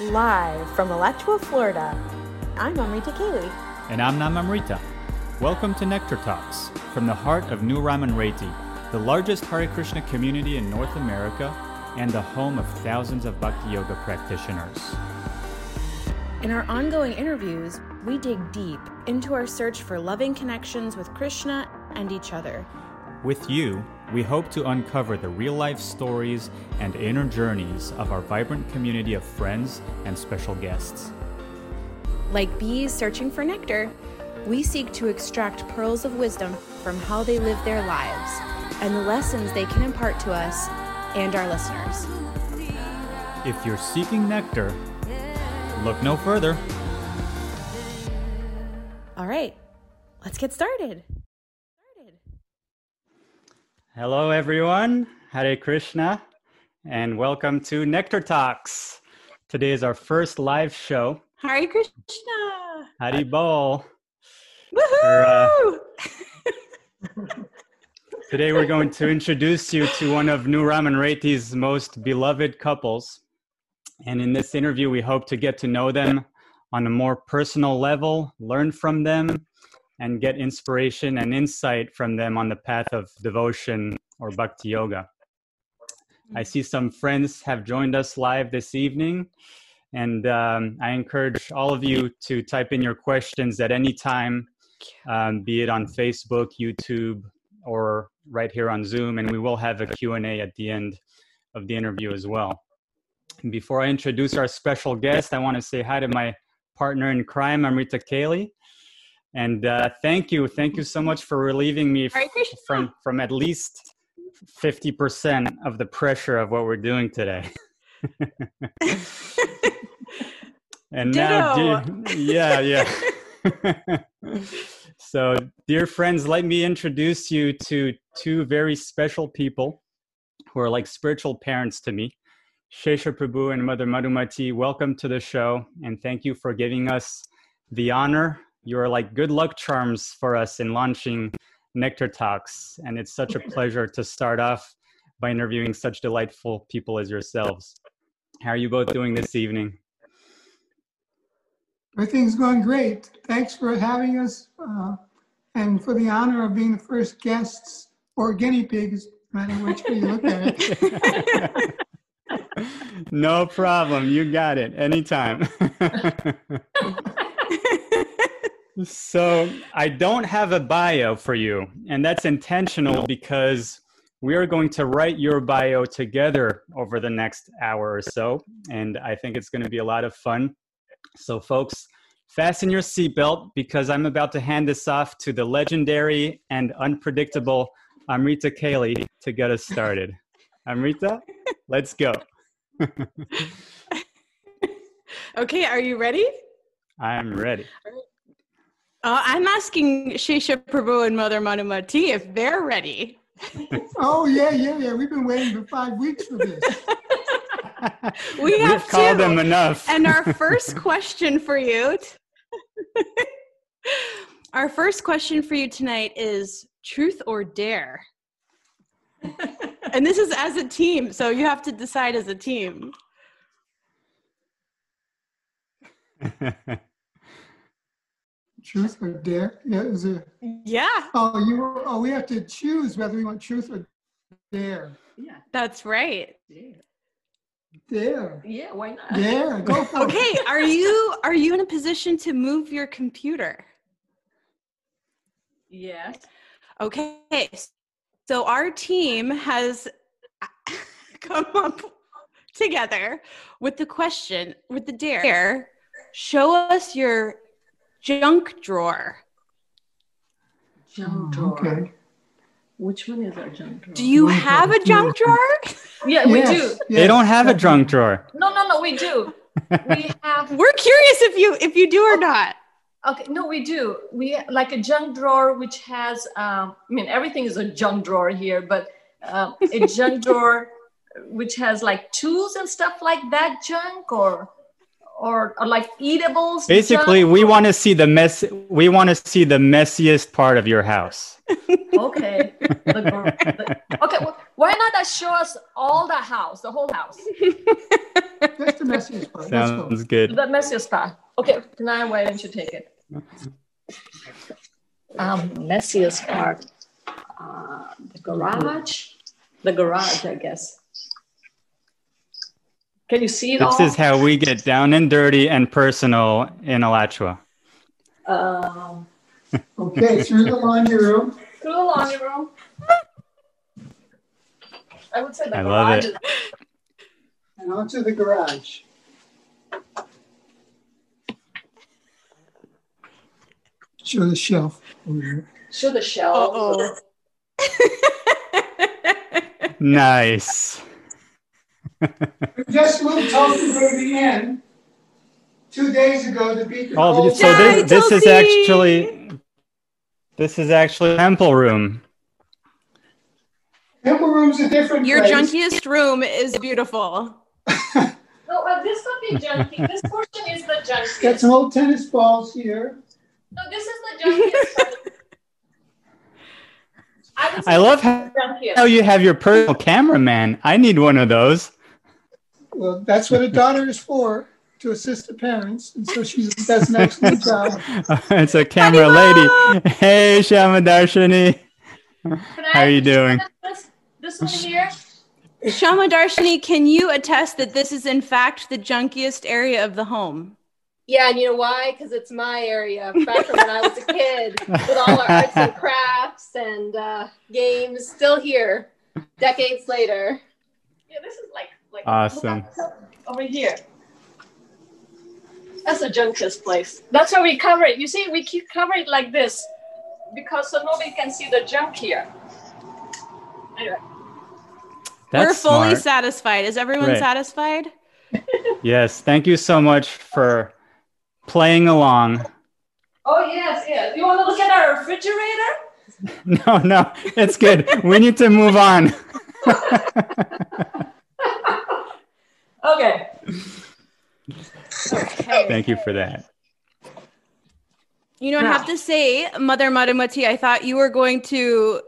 Live from Alachua, Florida, I'm Amrita Kaylee. And I'm Namamrita. Welcome to Nectar Talks from the heart of New Raman Reti, the largest Hare Krishna community in North America and the home of thousands of Bhakti Yoga practitioners. In our ongoing interviews, we dig deep into our search for loving connections with Krishna and each other. With you, we hope to uncover the real life stories and inner journeys of our vibrant community of friends and special guests. Like bees searching for nectar, we seek to extract pearls of wisdom from how they live their lives and the lessons they can impart to us and our listeners. If you're seeking nectar, look no further. All right, let's get started. Hello, everyone. Hare Krishna, and welcome to Nectar Talks. Today is our first live show. Hare Krishna. Hari Bol. Woohoo! Uh, today we're going to introduce you to one of New Raman Reti's most beloved couples. And in this interview, we hope to get to know them on a more personal level, learn from them, and get inspiration and insight from them on the path of devotion or bhakti yoga. I see some friends have joined us live this evening, and um, I encourage all of you to type in your questions at any time, um, be it on Facebook, YouTube, or right here on Zoom, and we will have a Q&A at the end of the interview as well. Before I introduce our special guest, I want to say hi to my partner in crime, Amrita Kaylee. And uh, thank you, thank you so much for relieving me f- from from at least fifty percent of the pressure of what we're doing today. and now, dear, yeah, yeah. so, dear friends, let me introduce you to two very special people who are like spiritual parents to me. Shesha Prabhu and Mother Madhumati, welcome to the show, and thank you for giving us the honor you're like good luck charms for us in launching Nectar Talks. And it's such a pleasure to start off by interviewing such delightful people as yourselves. How are you both doing this evening? Everything's going great. Thanks for having us uh, and for the honor of being the first guests or guinea pigs, no matter which way you look at it. no problem. You got it. Anytime. so I don't have a bio for you, and that's intentional because we are going to write your bio together over the next hour or so, and I think it's going to be a lot of fun. So, folks, fasten your seatbelt because I'm about to hand this off to the legendary and unpredictable Amrita Kaylee to get us started. Amrita, let's go. okay, are you ready? I'm ready. Uh, I'm asking Shesha Prabhu and Mother Madhumati if they're ready. oh yeah, yeah, yeah. We've been waiting for five weeks for this. we have We've called them enough. and our first question for you, our first question for you tonight is truth or dare. and this is as a team, so you have to decide as a team. Truth or dare? Yeah, is it? Yeah. Oh, you. Oh, we have to choose whether we want truth or dare. Yeah, that's right. Dare. Yeah, why not? Dare. Go for okay, it. Okay. Are you are you in a position to move your computer? Yes. Okay. So our team has come up together with the question, with the dare. Show us your junk drawer. Junk Oh, drawer. okay. Which one is our junk drawer? Do you We have have a a junk drawer? yeah, we Yes, do. yes, they don't have a junk drawer. No, no, no, we do. We have. We're curious if you if you do or not. Okay, no, we do. We like a junk drawer which has. Um, I mean, everything is a junk drawer here, but um, a junk drawer which has like tools and stuff like that. Junk or or, or like eatables. Basically, junk? we want to see the mess. We want to see the messiest part of your house. Okay. The gr- the- okay. Well, why not that show us all the house, the whole house? Just to messiest part. Sounds good. The messiest part. Okay, now why don't you take it? Um, messiest part. Uh, the garage. The garage, I guess. Can you see it This all? is how we get down and dirty and personal in Alachua. um, Okay, through the laundry room. through the laundry room. I would say the I love garage it. is and onto the garage. Show the shelf. over here. Show the shelf. Uh-oh. Nice. We just moved Tulsi Baby in two days ago to beat the Oh, cold. so this, this is actually this is actually temple room. Temple room's a different Your place. junkiest room is beautiful. No, uh, this could be junky. This portion is the Got junkiest. some old tennis balls here. No, this is the junkiest. I, I love this how, is the junkiest. how you have your personal cameraman. I need one of those. Well, that's what a daughter is for, to assist the parents. And so she does an excellent job. it's a camera lady. Hey, Shama Darshani. How are you doing? This, this one here. Shama Darshani, can you attest that this is in fact the junkiest area of the home? Yeah, and you know why? Because it's my area. Back from when I was a kid, with all our arts and crafts and uh, games, still here, decades later. Yeah, this is like like Awesome. over here. That's a junkiest place. That's why we cover it. You see, we keep cover it like this because so nobody can see the junk here. Anyway, That's We're fully smart. satisfied. Is everyone Right. satisfied? Yes, thank you so much for playing along. oh yes, yes. You want to look at our refrigerator? No, no, it's good. We need to move on. Okay. Thank you for that. You know, I have to say, Mother Madhumati, I thought you were going to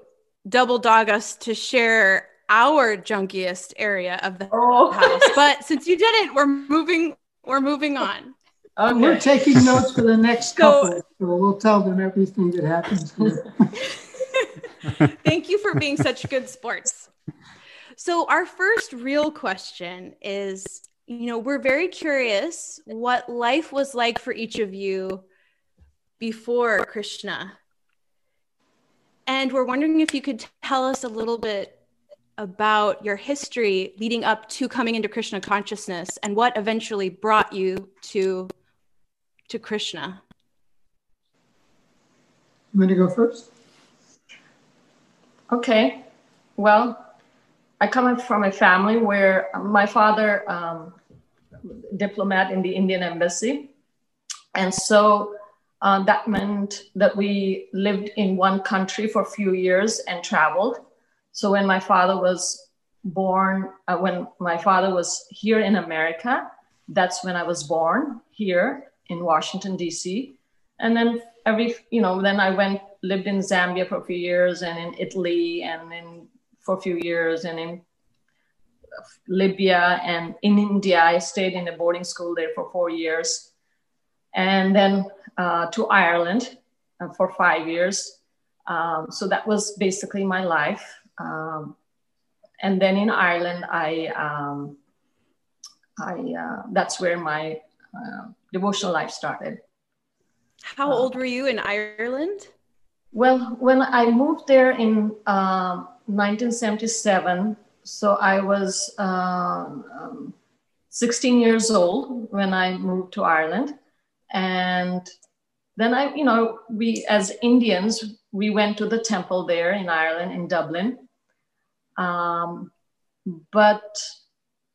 double dog us to share our junkiest area of the Oh. house. But since you didn't, we're moving we're moving on. We're taking notes for the next So- couple, so we'll tell them everything that happens. here. Thank you for being such good sports. So, our first real question is you know, we're very curious what life was like for each of you before Krishna. And we're wondering if you could tell us a little bit about your history leading up to coming into Krishna consciousness and what eventually brought you to to Krishna. You want to go first? Okay. Well, I come from a family where my father, um, diplomat in the Indian embassy, and so uh, that meant that we lived in one country for a few years and traveled. So when my father was born, uh, when my father was here in America, that's when I was born here in Washington D.C. And then every, you know, then I went lived in Zambia for a few years, and in Italy, and in for a few years, and in Libya and in India. I stayed in a boarding school there for four years, and then uh, to Ireland uh, for five years. Um, so that was basically my life. Um, and then in Ireland, I, um, I uh, that's where my uh, devotional life started. How old were you in Ireland? Well, when I moved there in um 1977, so I was um, um, 16 years old when I moved to Ireland, and then I, you know, we as Indians, we went to the temple there in Ireland in Dublin, um, but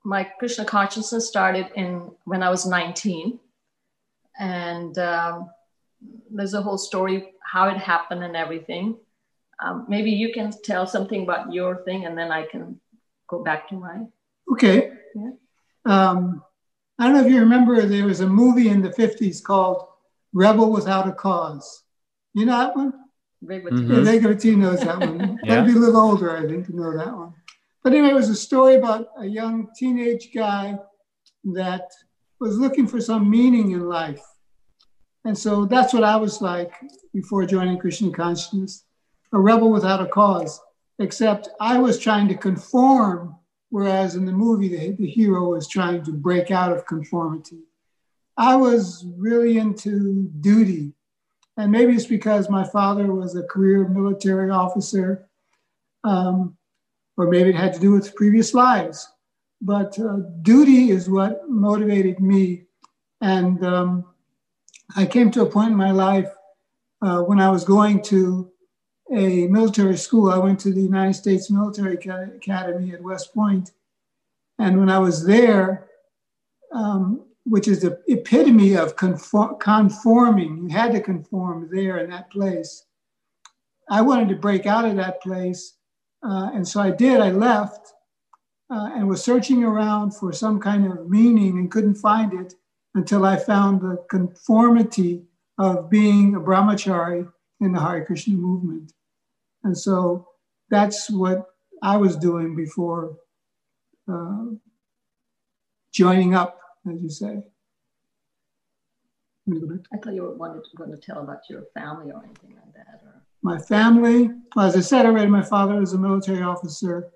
my Krishna consciousness started in when I was 19, and um, there's a whole story how it happened and everything. Um, maybe you can tell something about your thing, and then I can go back to mine. Okay. Yeah. Um, I don't know if you remember, there was a movie in the 50s called Rebel Without a Cause. You know that one? Big with Yeah, Vega knows that one. Yeah. I'd be a little older, I think, to know that one. But anyway, it was a story about a young teenage guy that was looking for some meaning in life. And so that's what I was like before joining Krishna consciousness, a rebel without a cause, except I was trying to conform, whereas in the movie, the, the hero was trying to break out of conformity. I was really into duty. And maybe it's because my father was a career military officer, um, or maybe it had to do with previous lives. But uh, duty is what motivated me. And um, I came to a point in my life uh, when I was going to a military school. I went to the United States Military Academy at West Point. And when I was there, um, which is the epitome of conform, conforming. You had to conform there in that place. I wanted to break out of that place. Uh, and so I did. I left uh, and was searching around for some kind of meaning and couldn't find it until I found the conformity of being a brahmachari in the Hare Krishna movement. And so that's what I was doing before uh, joining up as you say. I thought you were wanted to, going to tell about your family or anything like that. Or... My family, well, as I said already, my father was a military officer,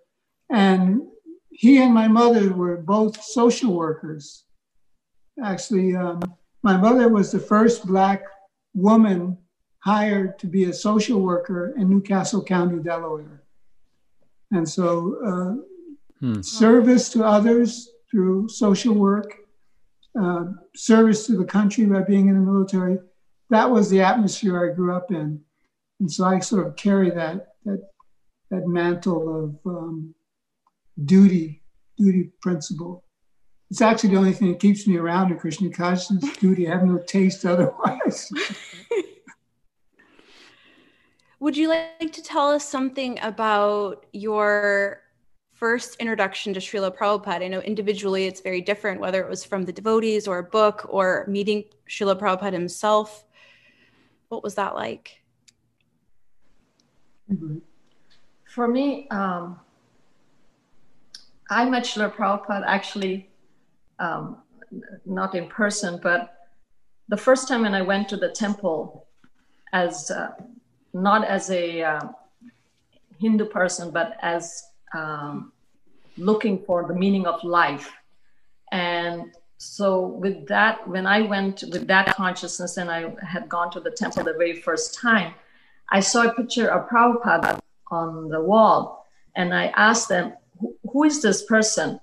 and he and my mother were both social workers. Actually, um, my mother was the first Black woman hired to be a social worker in New Castle County, Delaware. And so, uh, hmm. service to others through social work uh, service to the country by being in the military. That was the atmosphere I grew up in, and so I sort of carry that that that mantle of um, duty, duty principle. It's actually the only thing that keeps me around in Krishna consciousness. Duty, I have no taste otherwise. Would you like to tell us something about your first introduction to Srila Prabhupada? I know individually it's very different, whether it was from the devotees or a book or meeting Srila Prabhupada himself. What was that like? For me, um, I met Srila Prabhupada actually um, not in person, but the first time when I went to the temple as uh, not as a uh, Hindu person, but as um, looking for the meaning of life. And so, with that, when I went with that consciousness and I had gone to the temple the very first time, I saw a picture of Prabhupada on the wall. And I asked them, Who is this person?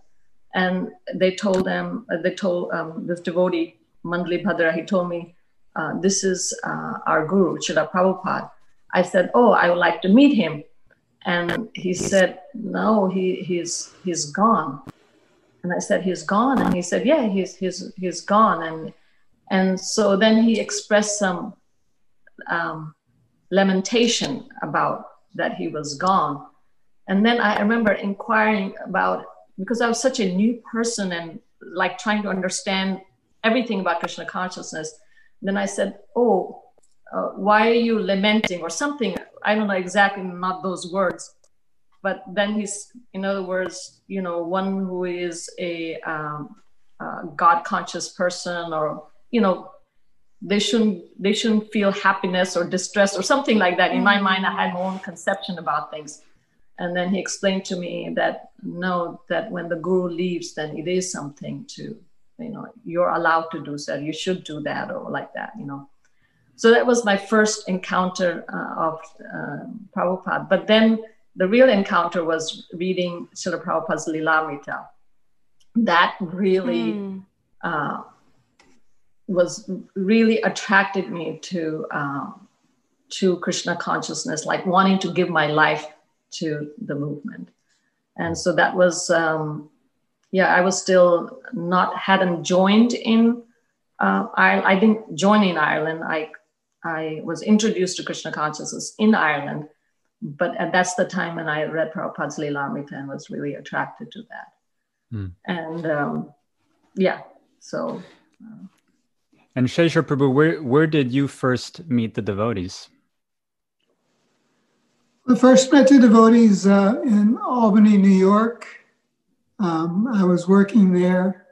And they told them, they told um, this devotee, Mandli Bhadra, he told me, uh, This is uh, our guru, Srila Prabhupada. I said, Oh, I would like to meet him. And he said no he he's he's gone. And i said he's gone? And he said yeah he's he's he's gone. And and so then he expressed some um, lamentation about that he was gone. And then i remember inquiring about because i was such a new person and like trying to understand everything about krishna consciousness then i said oh uh, why are you lamenting or something? I don't know exactly not those words. But then he's in other words you know one who is a, um, a god conscious person or you know they shouldn't they shouldn't feel happiness or distress or something like that. In my mind i had my own conception about things. And then he explained to me that no that when the guru leaves then it is something to you know you're allowed to do so. You should do that or like that you know so that was my first encounter uh, of uh, Prabhupada. But then the real encounter was reading Srila Prabhupada's Lilamrita. That really mm. uh, was really attracted me to uh, to Krishna consciousness, like wanting to give my life to the movement. And so that was, um, yeah, I was still not hadn't joined in. Uh, I, I didn't join in Ireland. I I was introduced to Krishna consciousness in Ireland, but that's the time when I read Prabhupada's Lilamrita and was really attracted to that. Mm. And um, yeah, so. Uh, and Shesha Prabhu, where, where did you first meet the devotees? I first met the devotees uh, in Albany, New York. Um, I was working there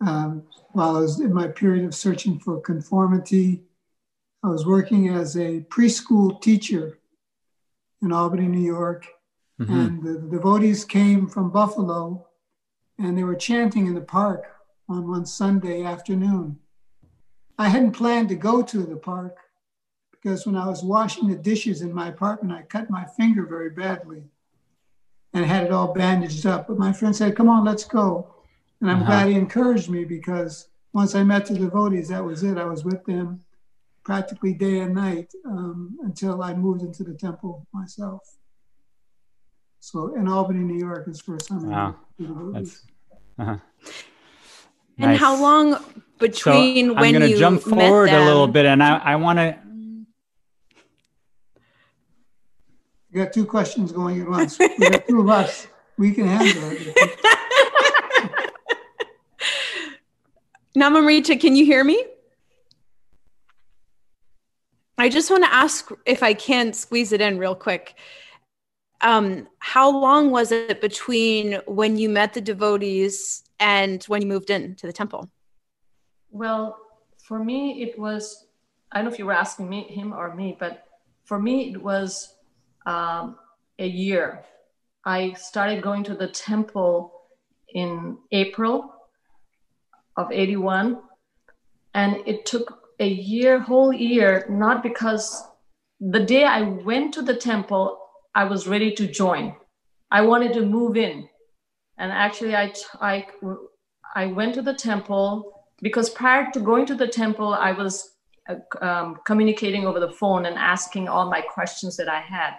um, while I was in my period of searching for conformity. I was working as a preschool teacher in Albany, New York, mm-hmm. and the, the devotees came from Buffalo and they were chanting in the park on one Sunday afternoon. I hadn't planned to go to the park because when I was washing the dishes in my apartment, I cut my finger very badly and had it all bandaged up. But my friend said, Come on, let's go. And I'm uh-huh. glad he encouraged me because once I met the devotees, that was it. I was with them practically day and night um, until I moved into the temple myself. So in Albany, New York is first time. Wow. That's, uh-huh. And nice. how long between so when I'm going to jump forward a little bit, and I, I want to. You got two questions going at once. We got two of us. We can handle it. Namamrita, can you hear me? I just want to ask if I can squeeze it in real quick. Um, how long was it between when you met the devotees and when you moved into the temple? Well, for me, it was, I don't know if you were asking me, him or me, but for me, it was um, a year. I started going to the temple in April of 81, and it took a year, whole year, not because the day I went to the temple, I was ready to join. I wanted to move in. And actually, I, I, I went to the temple because prior to going to the temple, I was uh, um, communicating over the phone and asking all my questions that I had.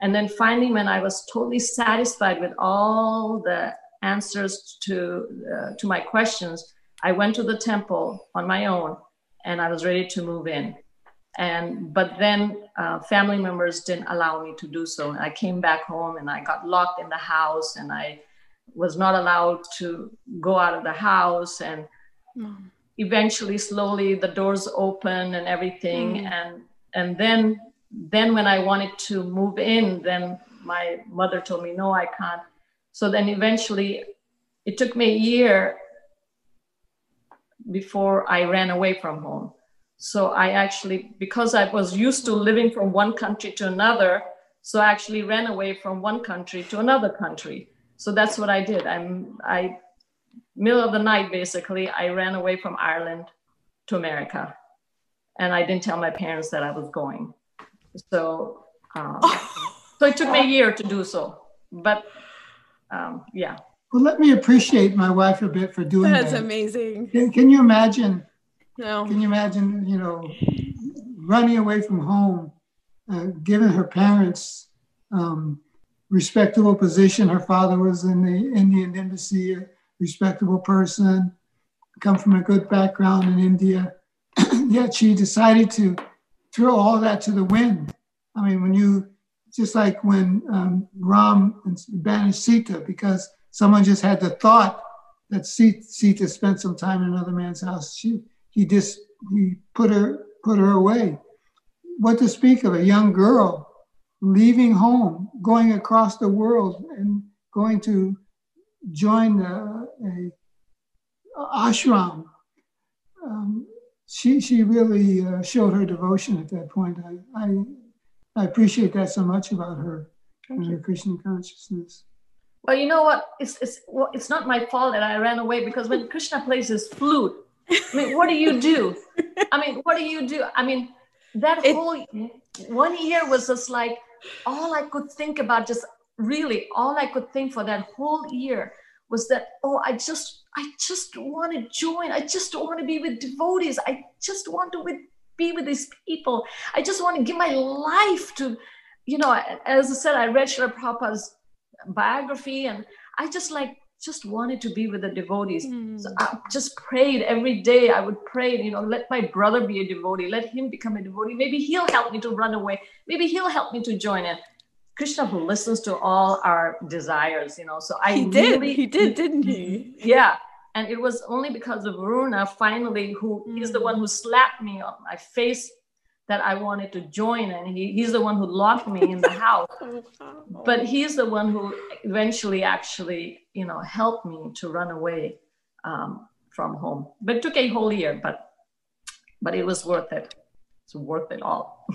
And then finally, when I was totally satisfied with all the answers to, uh, to my questions, I went to the temple on my own and I was ready to move in. And but then uh, family members didn't allow me to do so. I came back home and i got locked in the house and i was not allowed to go out of the house. And mm. eventually slowly the doors opened and everything. Mm. and and then then when i wanted to move in then my mother told me no i can't. So then eventually it took me a year before i ran away from home so I actually, because I was used to living from one country to another, so I actually ran away from one country to another country. So that's what I did. I'm, I, middle of the night, basically, I ran away from Ireland to America. And I didn't tell my parents that I was going. So, um, so it took me a year to do so. But um, yeah. Well, let me appreciate my wife a bit for doing That's that. That's amazing. Can, can you imagine no. Can you imagine, you know, running away from home, uh, given her parents' um, respectable position? Her father was in the Indian embassy, a respectable person, come from a good background in India. Yet she decided to throw all that to the wind. I mean, when you, just like when um, Ram banished Sita because someone just had the thought that Sita spent some time in another man's house. She he just he put her put her away. What to speak of a young girl leaving home, going across the world, and going to join a, a ashram. Um, she she really uh, showed her devotion at that point. I, I I appreciate that so much about her and her Krishna consciousness. Well, you know what? It's it's well, it's not my fault that I ran away because when Krishna plays his flute, I mean, what do you do? I mean, what do you do? I mean, that it, whole one year was just like all I could think about, just really all I could think for that whole year was that, oh, I just, I just want to join. I just want to be with devotees. I just want to with, be with these people. I just want to give my life to, you know, as I said, I read Srila Prabhupada's biography and I just like just wanted to be with the devotees. Mm. So I just prayed every day. I would pray, you know, let my brother be a devotee, let him become a devotee. Maybe he'll help me to run away. Maybe he'll help me to join in. Krishna who listens to all our desires, you know. So I he did, he did, didn't he? Yeah. And it was only because of Varuna finally, who mm. he's the one who slapped me on my face that I wanted to join, and he, he's the one who locked me in the house. but he's the one who eventually actually, you know, helped me to run away. Um, from home. But it took a whole year, but but it was worth it. It's worth it all.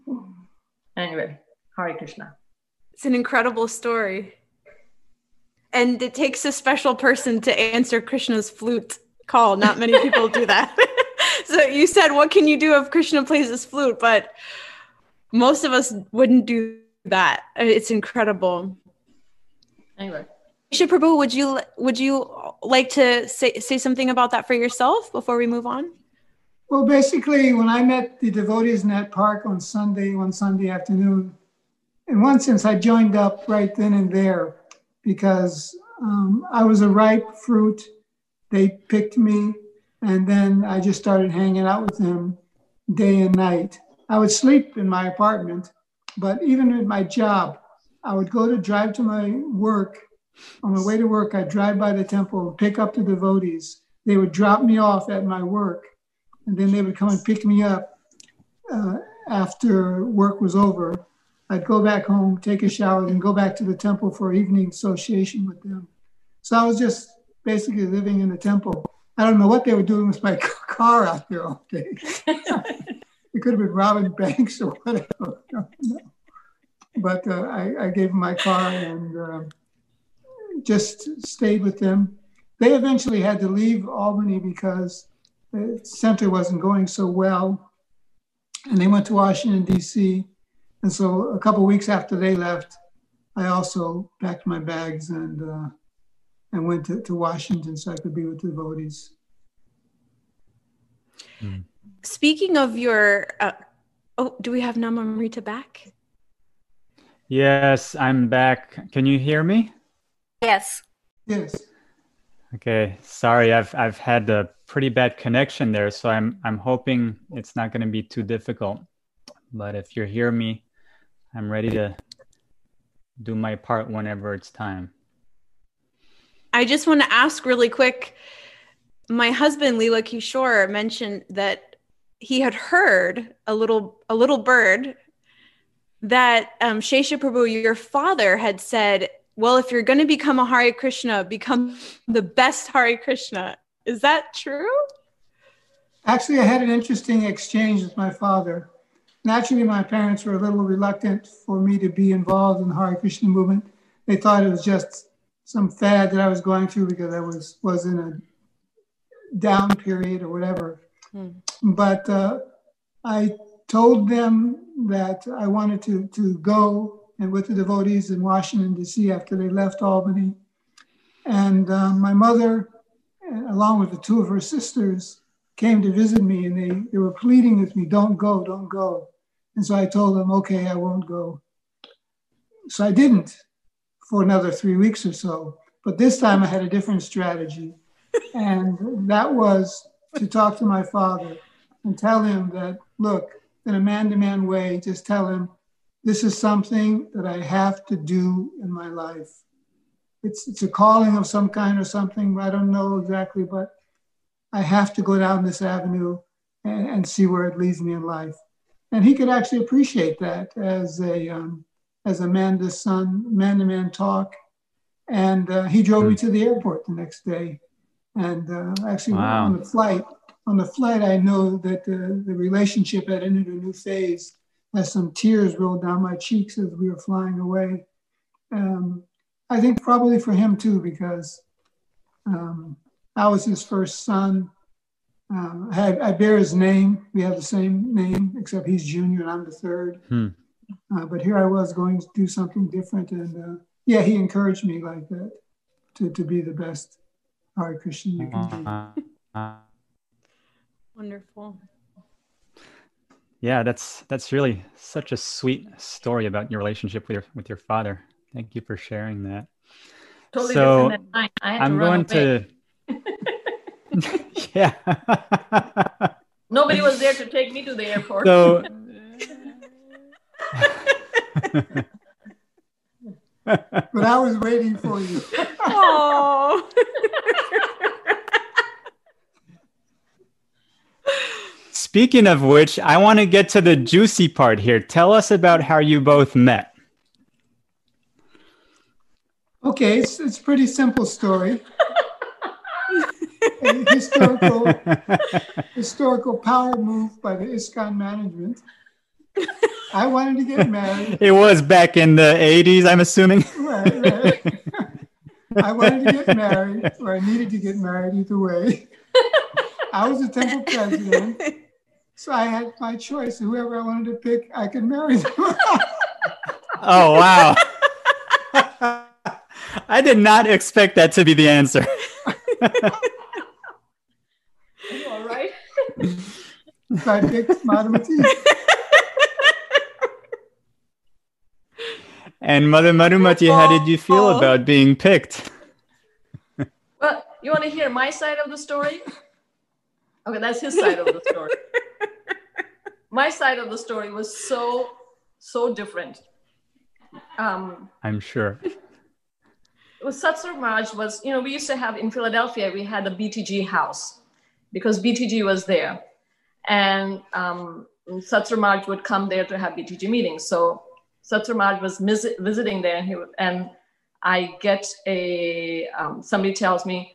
anyway, Hare Krishna. It's an incredible story. And it takes a special person to answer Krishna's flute call. Not many people do that. so you said, What can you do if Krishna plays his flute? But most of us wouldn't do that. It's incredible. Anyway. Shesha Prabhu, would you would you like to say, say something about that for yourself before we move on? Well, basically, when I met the devotees in that park on Sunday, one Sunday afternoon, in one sense, I joined up right then and there because um, I was a ripe fruit. They picked me, and then I just started hanging out with them day and night. I would sleep in my apartment, but even at my job, I would go to drive to my work. On my way to work, I'd drive by the temple, pick up the devotees. They would drop me off at my work, and then they would come and pick me up uh, after work was over. I'd go back home, take a shower, then go back to the temple for evening association with them. So I was just basically living in the temple. I don't know what they were doing with my car out there all day. it could have been robbing banks or whatever. but uh, I, I, gave them my car and uh, just stayed with them. They eventually had to leave Albany because the center wasn't going so well. And they went to Washington, D.C. And so a couple weeks after they left, I also packed my bags and uh, and went to, to Washington so I could be with the devotees. Mm. Speaking of your, uh, oh, do we have Namamrita back? Yes, I'm back. Can you hear me? Yes. Yes. Okay. Sorry, I've I've had a pretty bad connection there, so I'm I'm hoping it's not going to be too difficult. But if you hear me, I'm ready to do my part whenever it's time. I just want to ask really quick. My husband Leela Kishore mentioned that he had heard a little a little bird that um, Shesha Prabhu, your father, had said, "Well, if you're going to become a Hare Krishna, become the best Hare Krishna." Is that true? Actually, I had an interesting exchange with my father. Naturally, my parents were a little reluctant for me to be involved in the Hare Krishna movement. They thought it was just some fad that I was going through because I was was in a down period or whatever. Mm. But uh, I told them that I wanted to to go and with the devotees in Washington D.C. after they left Albany, and uh, my mother, along with the two of her sisters, came to visit me, and they they were pleading with me, "Don't go, don't go." And so I told them, "Okay, I won't go." So I didn't for another three weeks or so. But this time I had a different strategy. and that was to talk to my father and tell him that, look, in a man to man way, just tell him, this is something that I have to do in my life. It's, it's a calling of some kind or something. I don't know exactly, but I have to go down this avenue and, and see where it leads me in life. And he could actually appreciate that as a, um, as Amanda's son, man to man talk. And uh, he drove me hmm. to the airport the next day. And uh, actually, wow. on the flight, on the flight, I know that the, the relationship had entered a new phase as some tears rolled down my cheeks as we were flying away. Um, I think probably for him too, because um, I was his first son. Uh, I, had, I, bear his name. We have the same name, except he's junior and I'm the third. Hmm. Uh, but here I was going to do something different. And uh, yeah, he encouraged me like that to, to be the best Hare Krishna you can be. Wonderful. Yeah, that's that's really such a sweet story about your relationship with your with your father. Thank you for sharing that. Totally so I am going away. to yeah. Nobody was there to take me to the airport. So but I was waiting for you. Oh. Speaking of which, I want to get to the juicy part here. Tell us about how you both met. Okay, it's, it's a pretty simple story. historical historical power move by the ISKCON management. I wanted to get married. It was back in the 80s, I'm assuming. Right, right. I wanted to get married, or I needed to get married either way. I was a temple president, so I had my choice. Whoever I wanted to pick, I could marry them. Oh, wow. I did not expect that to be the answer. You all right? so I picked Madhumati. And Mother Madhumati, how did you feel Oh. about being picked? Well, you want to hear my side of the story? Okay, that's his side of the story. my side of the story was so, so different. Um, I'm sure. with Satsvarupa Maharaj was, you know, we used to have in Philadelphia, we had a BTG house because BTG was there. And um, Satsvarupa Maharaj would come there to have BTG meetings. So Maharaj was visit, visiting there and, he, and I get a, um, somebody tells me,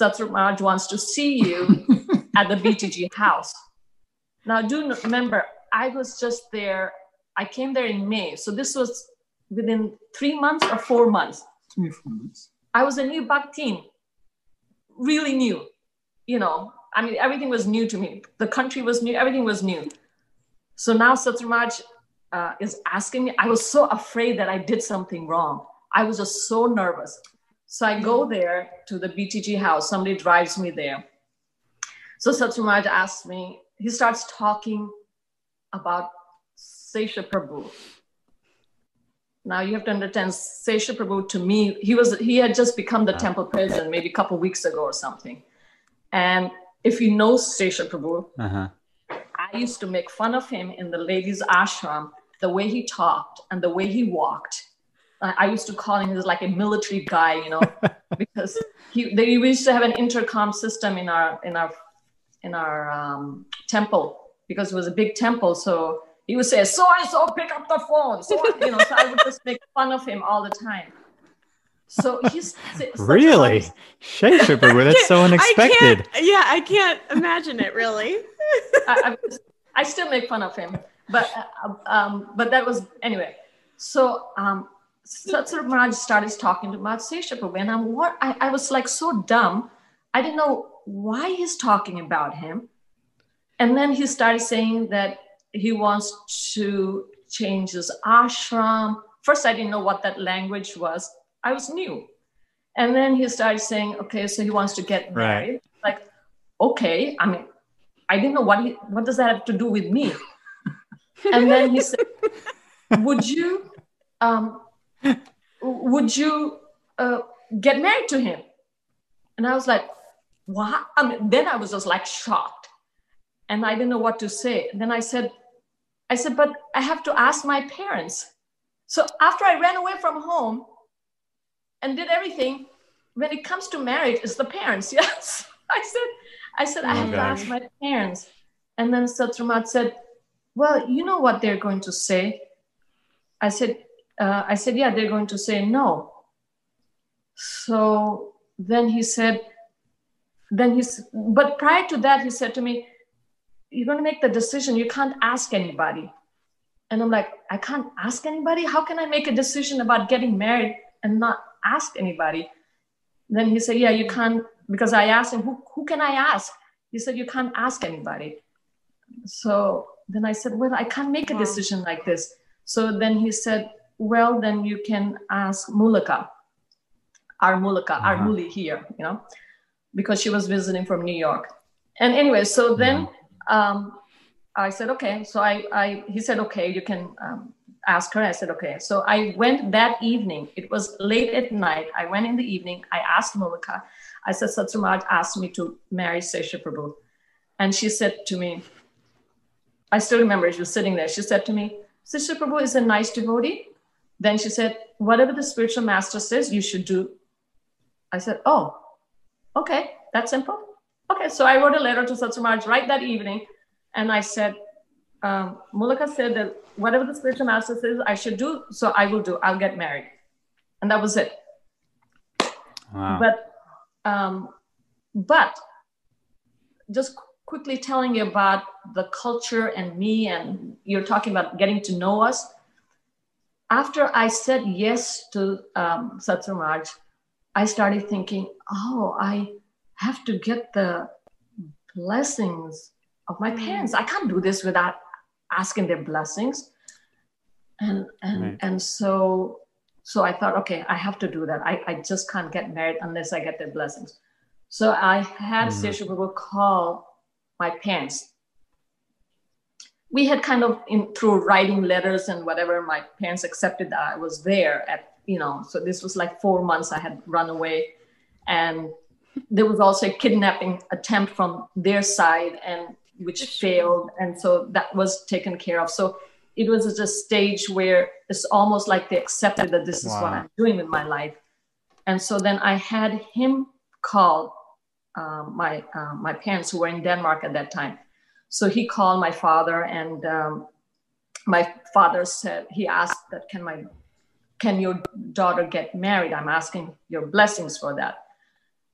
Maharaj wants to see you at the BTG house. Now, do remember, I was just there, I came there in May. So this was within three months or four months. 24 months. I was a new Bhaktin, really new. You know, I mean, everything was new to me. The country was new, everything was new. So now Satsumaj uh, is asking me. I was so afraid that I did something wrong. I was just so nervous. So I go there to the BTG house. Somebody drives me there. So Satsumaj asks me, he starts talking about Sesha Prabhu. Now you have to understand, Sesha Prabhu to me, he was he had just become the temple president maybe a couple weeks ago or something. And if you know Sesha Prabhu, Uh-huh. I used to make fun of him in the ladies' ashram, the way he talked and the way he walked. I I used to call him as like a military guy, you know, because he they we used to have an intercom system in our in our in our um, temple because it was a big temple. So he would say, "So and so, pick up the phone." So you know, so I would just make fun of him all the time. So he's Really? Shakespeare, that's so unexpected. can't, yeah, I can't imagine it really. I, I, I still make fun of him, but uh, um, but that was anyway. So um, Satsvarupa Maharaj started talking to Maharaj Prabhu, and I'm what I, I was like so dumb. I didn't know why he's talking about him, and then he started saying that he wants to change his ashram. First, I didn't know what that language was. I was new, and then he started saying, "Okay, so he wants to get Right. married." Like, okay, I mean, I didn't know what he, what does that have to do with me. And then he said, "Would you, um, would you uh, get married to him?" And I was like, "What?" I mean, then I was just like shocked, and I didn't know what to say. then I said, "I said, but I have to ask my parents." So after I ran away from home and did everything, when it comes to marriage, it's the parents. Yes, I said. I said, I Oh, have to ask my parents. And then Satramat said, Well, you know what they're going to say. I said, uh, I said, Yeah, they're going to say no. So then he said, then he's, but prior to that, he said to me, You're going to make the decision. You can't ask anybody. And I'm like, I can't ask anybody? How can I make a decision about getting married and not ask anybody? Then he said, Yeah, you can't, because I asked him, Who, who can I ask? He said, You can't ask anybody. So then I said, Well, I can't make a Wow. decision like this. So then he said, Well, then you can ask Mulika, our Mulika, our Uh-huh. Muli here, you know, because she was visiting from New York. And anyway, so then um, I said, Okay. So I, I he said, Okay, you can um, ask her. I said, Okay. So I went that evening. It was late at night. I went in the evening. I asked Mulika. I said, Satsumaj asked me to marry Sesha Prabhu. And she said to me, I still remember she was sitting there. She said to me, Sesha Prabhu is a nice devotee. Then she said, Whatever the spiritual master says, you should do. I said, Oh, okay, that's simple. Okay, so I wrote a letter to Satsumaj right that evening. And I said, um, Mulika said that whatever the spiritual master says I should do, so I will do. I'll get married. And that was it Wow. but um, but just quickly telling you about the culture and me, and you're talking about getting to know us. After I said yes to um, Satsumaj, I started thinking, oh, I have to get the blessings of my parents. I can't do this without asking their blessings. And and right. and so so I thought, okay, I have to do that. I, I just can't get married unless I get their blessings. So I had mm-hmm. Shesha call my parents. We had kind of in through writing letters and whatever, my parents accepted that I was there at, you know, so this was like four months I had run away. And there was also a kidnapping attempt from their side and which failed. And so that was taken care of. So it was at a stage where it's almost like they accepted that this is wow. what I'm doing with my life. And so then I had him call um, my uh, my parents who were in Denmark at that time. So he called my father, and um, my father said he asked that can my can your daughter get married? I'm asking your blessings for that.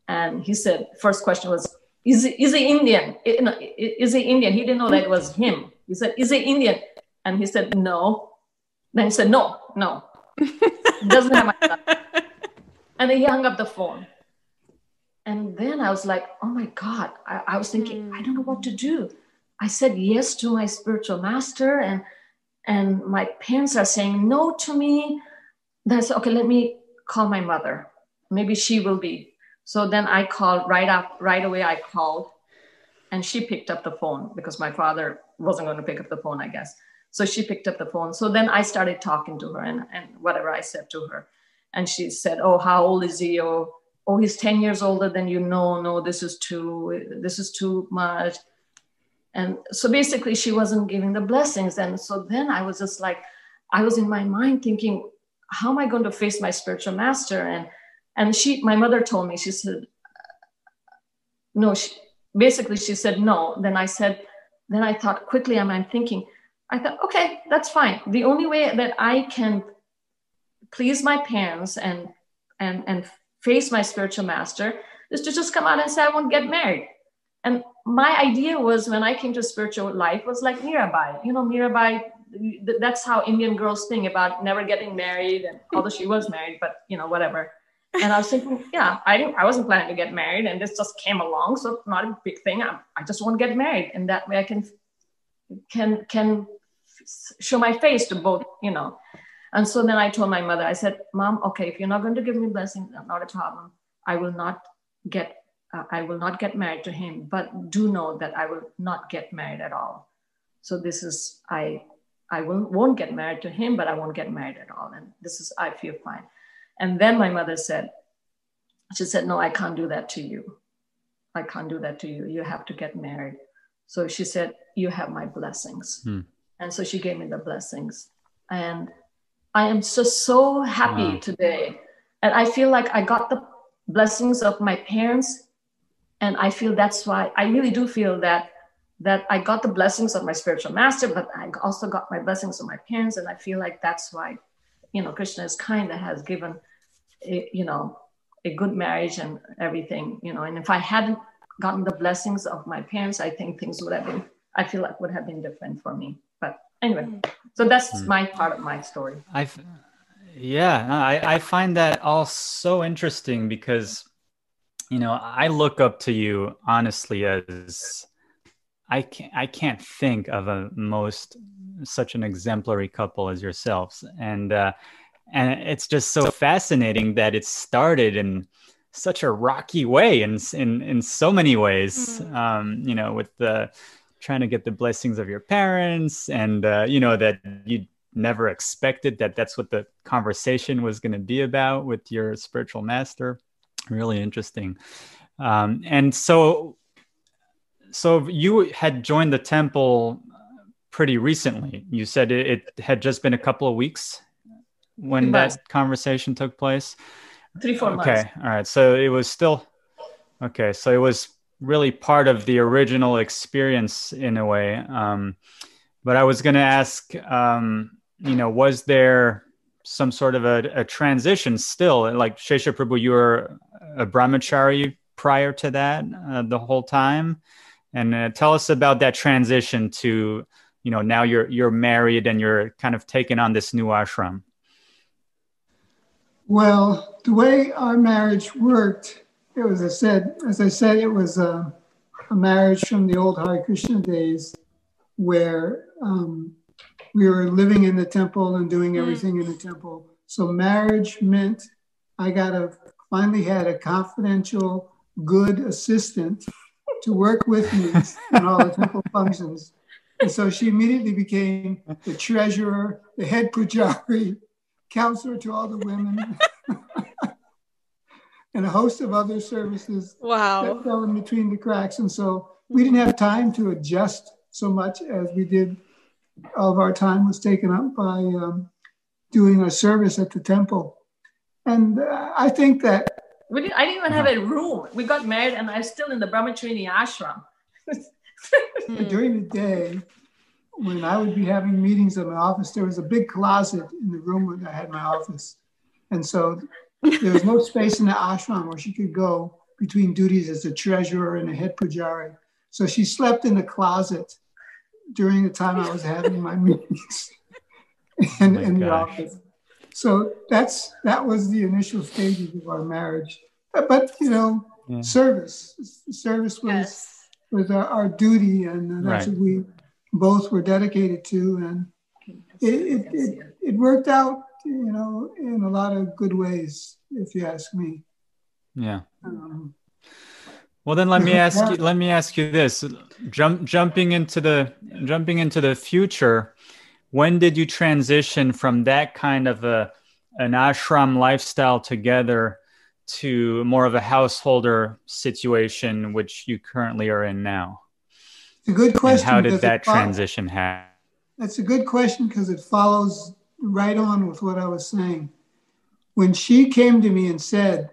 And he said, first question was, is is he Indian? Is he Indian? He didn't know that it was him. He said, is he Indian? And he said, no. Then he said, no, no. Doesn't have my son. And then he hung up the phone. And then I was like, oh my God. I, I was thinking, mm. I don't know what to do. I said yes to my spiritual master, and and my parents are saying no to me. That's okay, let me call my mother. Maybe she will be. So then I called right up, right away. I called, and she picked up the phone because my father wasn't going to pick up the phone, I guess. So she picked up the phone. So then I started talking to her and, and whatever I said to her. And she said, Oh, how old is he? Oh, oh, he's 10 years older than you. No, no, this is too, this is too much. And so basically she wasn't giving the blessings. And so then I was just like, I was in my mind thinking, how am I going to face my spiritual master? And and she, my mother told me, she said, no, she, basically she said no. Then I said, then I thought quickly, I'm thinking, I thought, okay, that's fine. The only way that I can please my parents and and and face my spiritual master is to just come out and say I won't get married. And my idea was when I came to spiritual life was like Mirabai. You know, Mirabai. That's how Indian girls think about never getting married, and although she was married, but you know, whatever. And I was thinking, yeah, I didn't, I wasn't planning to get married, and this just came along, so not a big thing. I, I just want to get married, and that way I can can can show my face to both, you know. And so then I told my mother, I said, Mom, okay, if you're not going to give me blessing, not a problem. I will not get uh, I will not get married to him, but do know that I will not get married at all. So this is I I will, won't get married to him, but I won't get married at all. And this is I feel fine. And then my mother said, she said, No, I can't do that to you. I can't do that to you. You have to get married. So she said, You have my blessings. Hmm. And so she gave me the blessings. And I am just so happy wow. today. And I feel like I got the blessings of my parents. And I feel that's why I really do feel that that I got the blessings of my spiritual master, but I also got my blessings of my parents. And I feel like that's why, you know, Krishna is kind of has given, a, you know, a good marriage and everything, you know. And if I hadn't gotten the blessings of my parents, I think things would have been, I feel like would have been different for me anyway so that's mm. my part of my story i yeah I, I find that all so interesting because you know i look up to you honestly as i can't i can't think of a most such an exemplary couple as yourselves and uh and it's just so fascinating that it started in such a rocky way in in in so many ways mm. um you know with the trying to get the blessings of your parents and uh, you know that you never expected that that's what the conversation was going to be about with your spiritual master. Really interesting. Um, and so so you had joined the temple pretty recently. You said it, it had just been a couple of weeks when that conversation took place? Three four okay months. all right. So it was still okay so it was really part of the original experience in a way. Um, but I was going to ask, um, you know, was there some sort of a, a transition still? Like Shesha Prabhu, you were a brahmachari prior to that uh, the whole time. and uh, tell us about that transition to you know now you're you're married and you're kind of taking on this new ashram well the way our marriage worked it was i said as i said it was a, a marriage from the old Hare Krishna days where um, we were living in the temple and doing mm. everything in the temple. So marriage meant i got a finally had a confidential good assistant to work with me in all the temple functions. And so she immediately became the treasurer, the head pujari, counselor to all the women, and a host of other services wow. that fell in between the cracks. And so we didn't have time to adjust so much as we did. All of our time was taken up by um, doing our service at the temple. And uh, I think that. We didn't, I didn't even have a room. We got married, and I'm still in the Brahmacharini ashram. During the day, when I would be having meetings in my office, there was a big closet in the room where I had my office. And so there was no space in the ashram where she could go between duties as a treasurer and a head pujari. So she slept in the closet during the time I was having my meetings in, oh in the office. So that's that was the initial stages of our marriage. But, but you know, yeah. service. Service was yes was our, our duty, and that's right. what we both were dedicated to, and it, it, it, it worked out, you know, in a lot of good ways, if you ask me. Yeah. Um, well, then let me ask you. Let me ask you this: Jump, jumping into the jumping into the future. When did you transition from that kind of a an ashram lifestyle together to more of a householder situation, which you currently are in now? It's a good question. And how did that transition happen? That's a good question because it follows right on with what I was saying. When she came to me and said,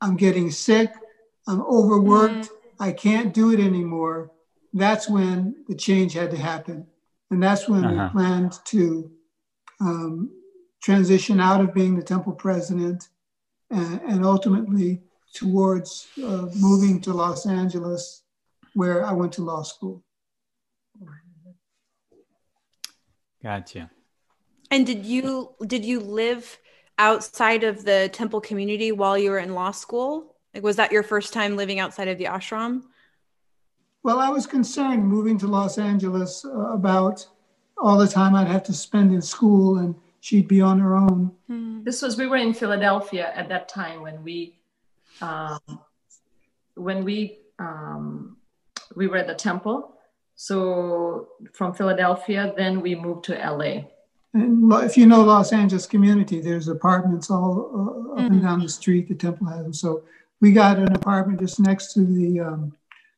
I'm getting sick, I'm overworked, mm-hmm. I can't do it anymore, that's when the change had to happen. And that's when uh-huh. we planned to um, transition out of being the temple president and, and ultimately towards uh, moving to Los Angeles, where I went to law school. Gotcha. And did you did you live outside of the temple community while you were in law school? Like, was that your first time living outside of the ashram? Well, I was concerned moving to Los Angeles uh, about all the time I'd have to spend in school and she'd be on her own. Hmm. This was we were in Philadelphia at that time when we um, when we um, we were at the temple. So from Philadelphia, then we moved to LA. And if you know Los Angeles community, there's apartments all uh, up mm-hmm. and down the street. The temple has them. So we got an apartment just next to the um,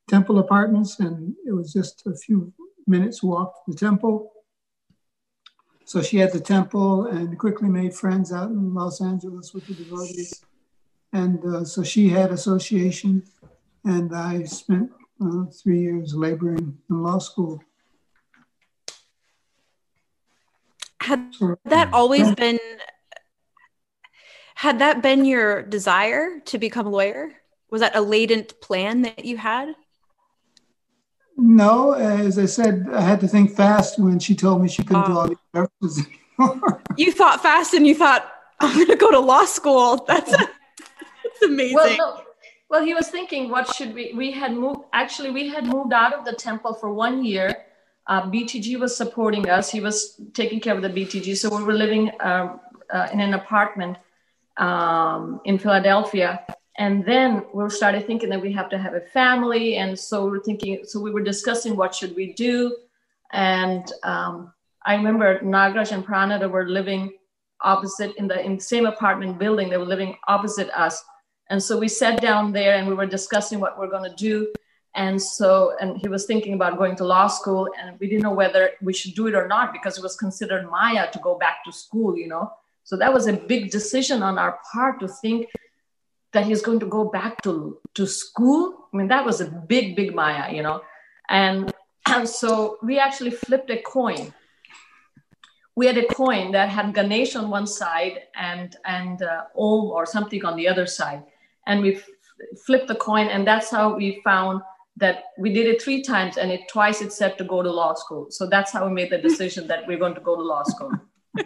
temple apartments, and it was just a few minutes walk to the temple. So she had the temple and quickly made friends out in Los Angeles with the devotees. And uh, so she had association, and I spent uh, three years laboring in law school. Had that always been had that been your desire to become a lawyer? Was that a latent plan that you had? No, as I said, I had to think fast when she told me she couldn't do all these references anymore. You thought fast and you thought, I'm going to go to law school. That's, that's amazing. Well, no. well, he was thinking, what should we? We had moved, actually, we had moved out of the temple for one year. Uh, BTG was supporting us. He was taking care of the BTG. So we were living uh, uh, in an apartment um, in Philadelphia. And then we started thinking that we have to have a family. And so we're thinking so we were discussing what should we do. And um, i remember nagraj and pranada were living opposite in the in the same apartment building. They were living opposite us. And so we sat down there and we were discussing what we're going to do and so and he was thinking about going to law school and we didn't know whether we should do it or not because it was considered maya to go back to school you know so that was a big decision on our part to think that he's going to go back to, to school. I mean, that was a big, big Maya, you know. And, and so we actually flipped a coin. We had a coin that had Ganesh on one side and, and uh, Om or something on the other side. And we flipped the coin, and that's how we found that we did it three times and it twice it said to go to law school. So that's how we made the decision that we're going to go to law school.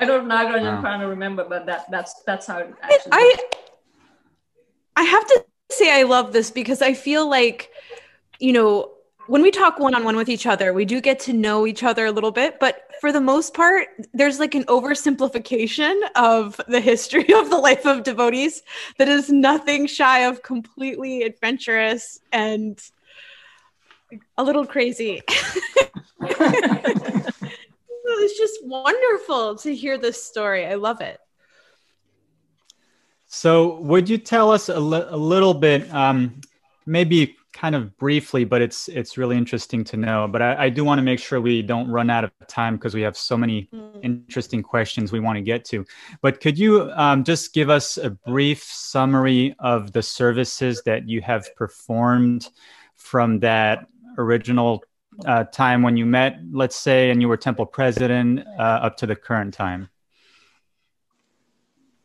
I don't know. I'm wow. trying to remember, but that that's that's how it actually. I I have to say I love this because I feel like, you know, when we talk one on one with each other, we do get to know each other a little bit, but for the most part, there's like an oversimplification of the history of the life of devotees that is nothing shy of completely adventurous and a little crazy. it's just wonderful to hear this story. I love it. So, would you tell us a, li- a little bit, um, maybe kind of briefly, but it's it's really interesting to know. But I, I do want to make sure we don't run out of time because we have so many mm. interesting questions we want to get to. But could you um, just give us a brief summary of the services that you have performed from that original uh, time when you met, let's say, and you were temple president, uh, up to the current time?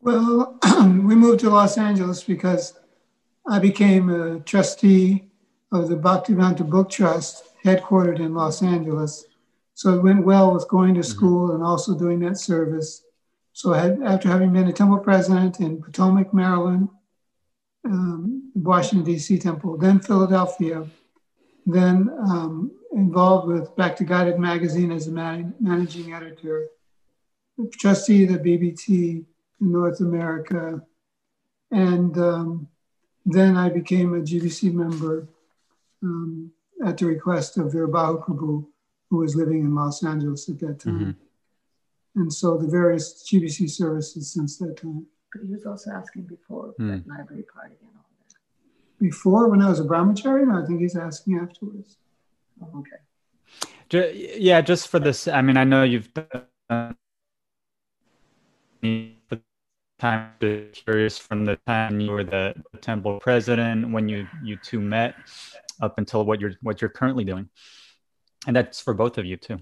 Well, we moved to Los Angeles because I became a trustee of the Bhaktivedanta Book Trust, headquartered in Los Angeles. So it went well with going to mm-hmm. school mm-hmm. and also doing that service. So had, after having been a temple president in Potomac, Maryland, um, Washington, D.C. temple, then Philadelphia, then um, involved with Back to Godhead magazine as a man- managing editor, trustee of the BBT, in North America. And um, then I became a GBC member um, at the request of Virbahu Prabhu, who was living in Los Angeles at that time. Mm-hmm. And so the various GBC services since that time. But he was also asking before mm. that library party and all that. Before, when I was a brahmachari? No, I think he's asking afterwards. Oh, okay. Yeah, just for this, I mean, I know you've done time curious from the time you were the temple president when you you two met up until what you're what you're currently doing. And that's for both of you too.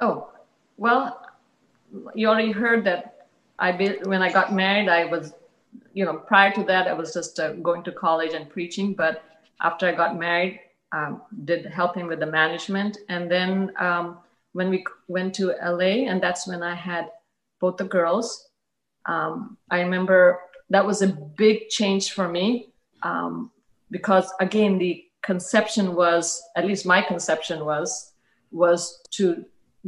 Oh well you already heard that i be, when i got married i was you know prior to that i was just uh, going to college and preaching. But after i got married um, did helping with the management. And then um, when we went to la and that's when i had both the girls. Um, I remember that was a big change for me. Um, because again, the conception was, at least my conception was, was to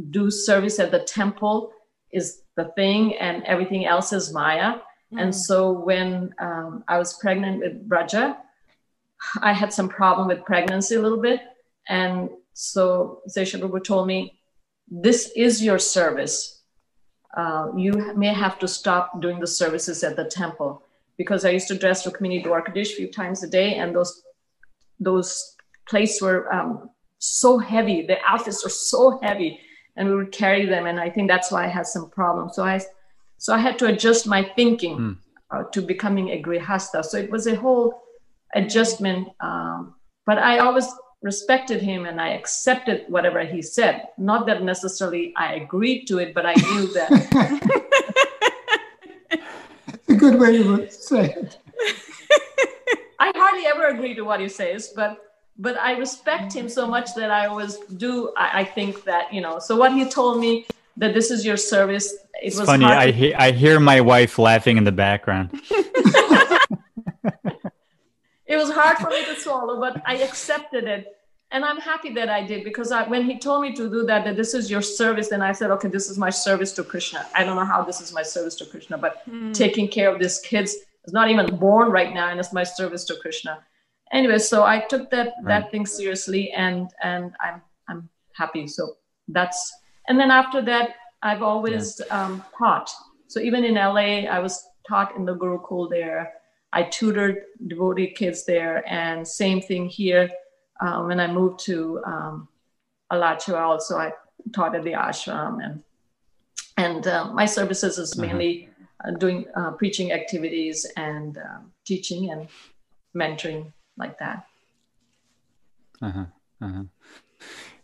do service at the temple is the thing and everything else is Maya. Mm. And so when um, I was pregnant with raja I had some problem with pregnancy a little bit. And so Shesha Prabhu told me, this is your service uh, you may have to stop doing the services at the temple because I used to dress for Rukmini Dwarkadish a few times a day, and those those plates were um, so heavy. The outfits were so heavy, and we would carry them, and I think that's why I had some problems. So I so I had to adjust my thinking mm. uh, to becoming a grihasta. So it was a whole adjustment. Um, but I always respected him and I accepted whatever he said. Not that necessarily I agreed to it, but I knew that. a good way to say it. I hardly ever agree to what he says, but but I respect him so much that I always do. I, I think that you know. So what he told me that this is your service. It it's was funny. I he- I hear my wife laughing in the background. it was hard for me to swallow, but I accepted it. And I'm happy that I did because I, when he told me to do that, that this is your service, then I said, okay, this is my service to Krishna. I don't know how this is my service to Krishna, but mm. taking care of these kids is not even born right now, and it's my service to Krishna. Anyway, so I took that right. that thing seriously, and and I'm I'm happy. So that's and then after that, I've always yeah. um, taught. So even in LA, I was taught in the Gurukul there. I tutored devotee kids there, and same thing here. Um, when I moved to um, Alachua, also I taught at the ashram, and and uh, my services is uh-huh. mainly uh, doing uh, preaching activities and um, teaching and mentoring like that. Uh-huh. Uh-huh.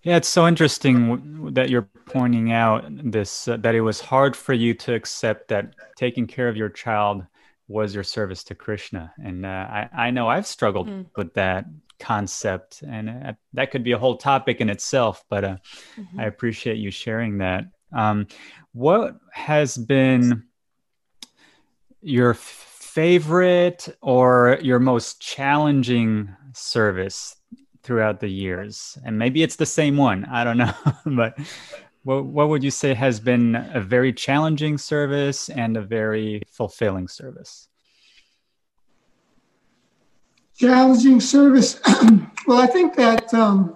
Yeah, it's so interesting that you're pointing out this uh, that it was hard for you to accept that taking care of your child was your service to Krishna. And uh, I, I know I've struggled mm. with that concept, and uh, that could be a whole topic in itself. But uh, mm-hmm. I appreciate you sharing that. Um, what has been your favorite or your most challenging service throughout the years? And maybe it's the same one. I don't know, but what, what would you say has been a very challenging service and a very fulfilling service? Challenging service. well, I think that um,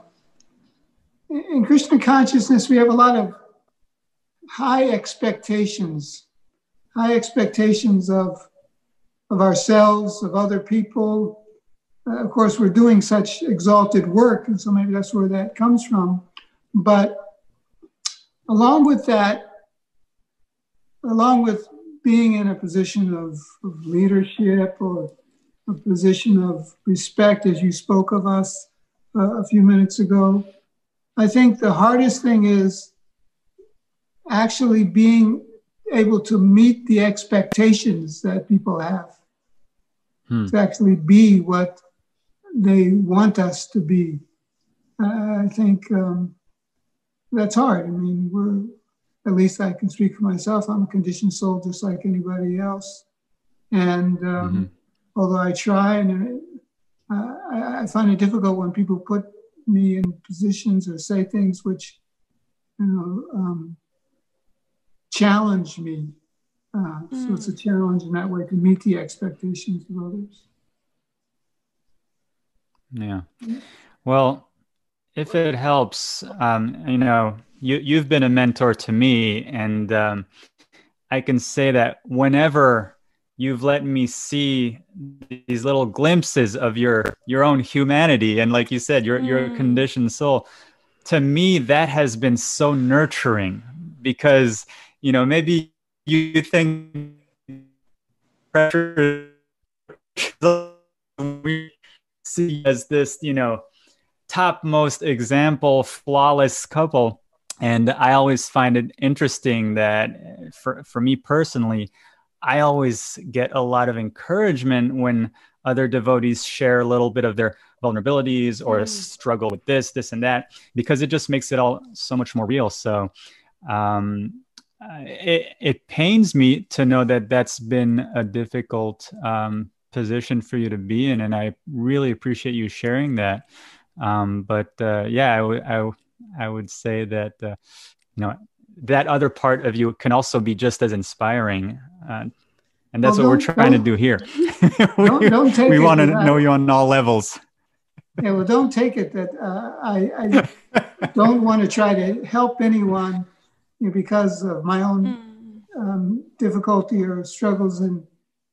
in Krishna consciousness, we have a lot of high expectations, high expectations of, of ourselves, of other people. Uh, of course, we're doing such exalted work, and so maybe that's where that comes from. But along with that, along with being in a position of, of leadership or a position of respect, as you spoke of us uh, a few minutes ago, I think the hardest thing is actually being able to meet the expectations that people have, hmm. to actually be what they want us to be. Uh, I think um, that's hard. I mean, we're at least I can speak for myself. I'm a conditioned soul just like anybody else, and um, mm-hmm. Although I try, and uh, I, I, find it difficult when people put me in positions or say things which, you know, um, challenge me. Uh, mm. So it's a mm. challenge in that way to meet the expectations of others. Yeah. Well, if it helps, um, you know, you you've been a mentor to me, and um, I can say that whenever you've let me see these little glimpses of your your own humanity, and like you said, your mm. your conditioned soul, to me that has been so nurturing because you know maybe you think pressure we see as this you know topmost example, flawless couple. And I always find it interesting that for, for me personally, I always get a lot of encouragement when other devotees share a little bit of their vulnerabilities or mm. struggle with this, this, and that, because it just makes it all so much more real. So um, it, it pains me to know that that's been a difficult um, position for you to be in. And I really appreciate you sharing that. Um, but uh, yeah, I, w- I, w- I would say that uh, you know that other part of you can also be just as inspiring. Uh, and that's well, what we're trying to do here. we, don't, don't we want to know you on all levels. Yeah, well, don't take it that uh, I, I don't want to try to help anyone you know, because of my own hmm. um, difficulty or struggles in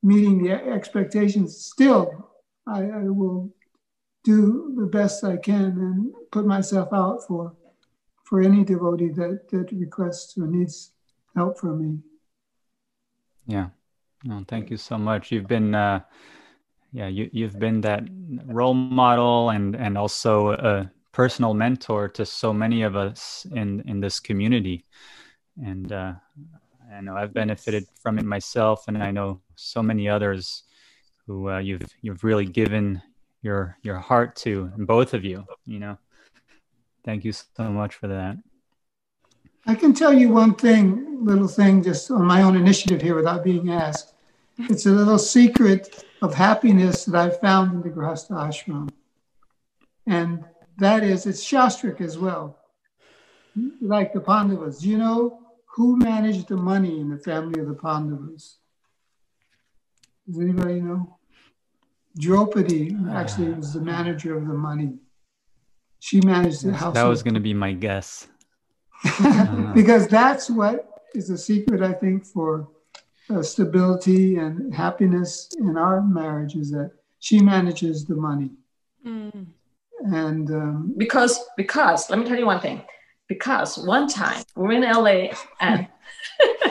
meeting the expectations. Still, I, I will do the best I can and put myself out for for any devotee that that requests or needs help from me. Yeah. No, thank you so much. You've been uh yeah, you you've been that role model and and also a personal mentor to so many of us in in this community. And uh I know I've benefited from it myself and I know so many others who uh, you've you've really given your your heart to both of you you know thank you so much for that i can tell you one thing little thing just on my own initiative here without being asked it's a little secret of happiness that i found in the grihastha ashram and that is it's shastric as well like the pandavas do you know who managed the money in the family of the pandavas does anybody know Draupadi actually was the manager of the money. She managed the house. That was going to be my guess. because that's what is the secret, I think, for uh, stability and happiness in our marriage is that she manages the money. Mm. And um, because, because, let me tell you one thing. Because one time we're in LA and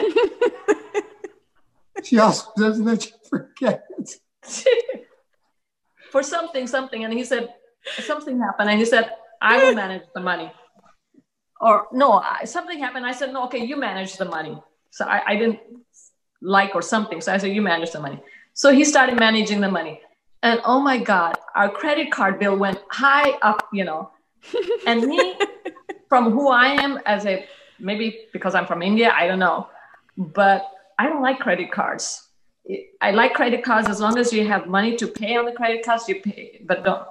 she also doesn't let you forget for something, something. And he said, something happened. And he said, I will manage the money. Or no, something happened. I said, no, okay, you manage the money. So I, I didn't like or something. So I said, you manage the money. So he started managing the money. And oh my God, our credit card bill went high up, you know. and me, from who I am as a maybe because I'm from India, I don't know, but I don't like credit cards. I like credit cards as long as you have money to pay on the credit cards, you pay, but don't.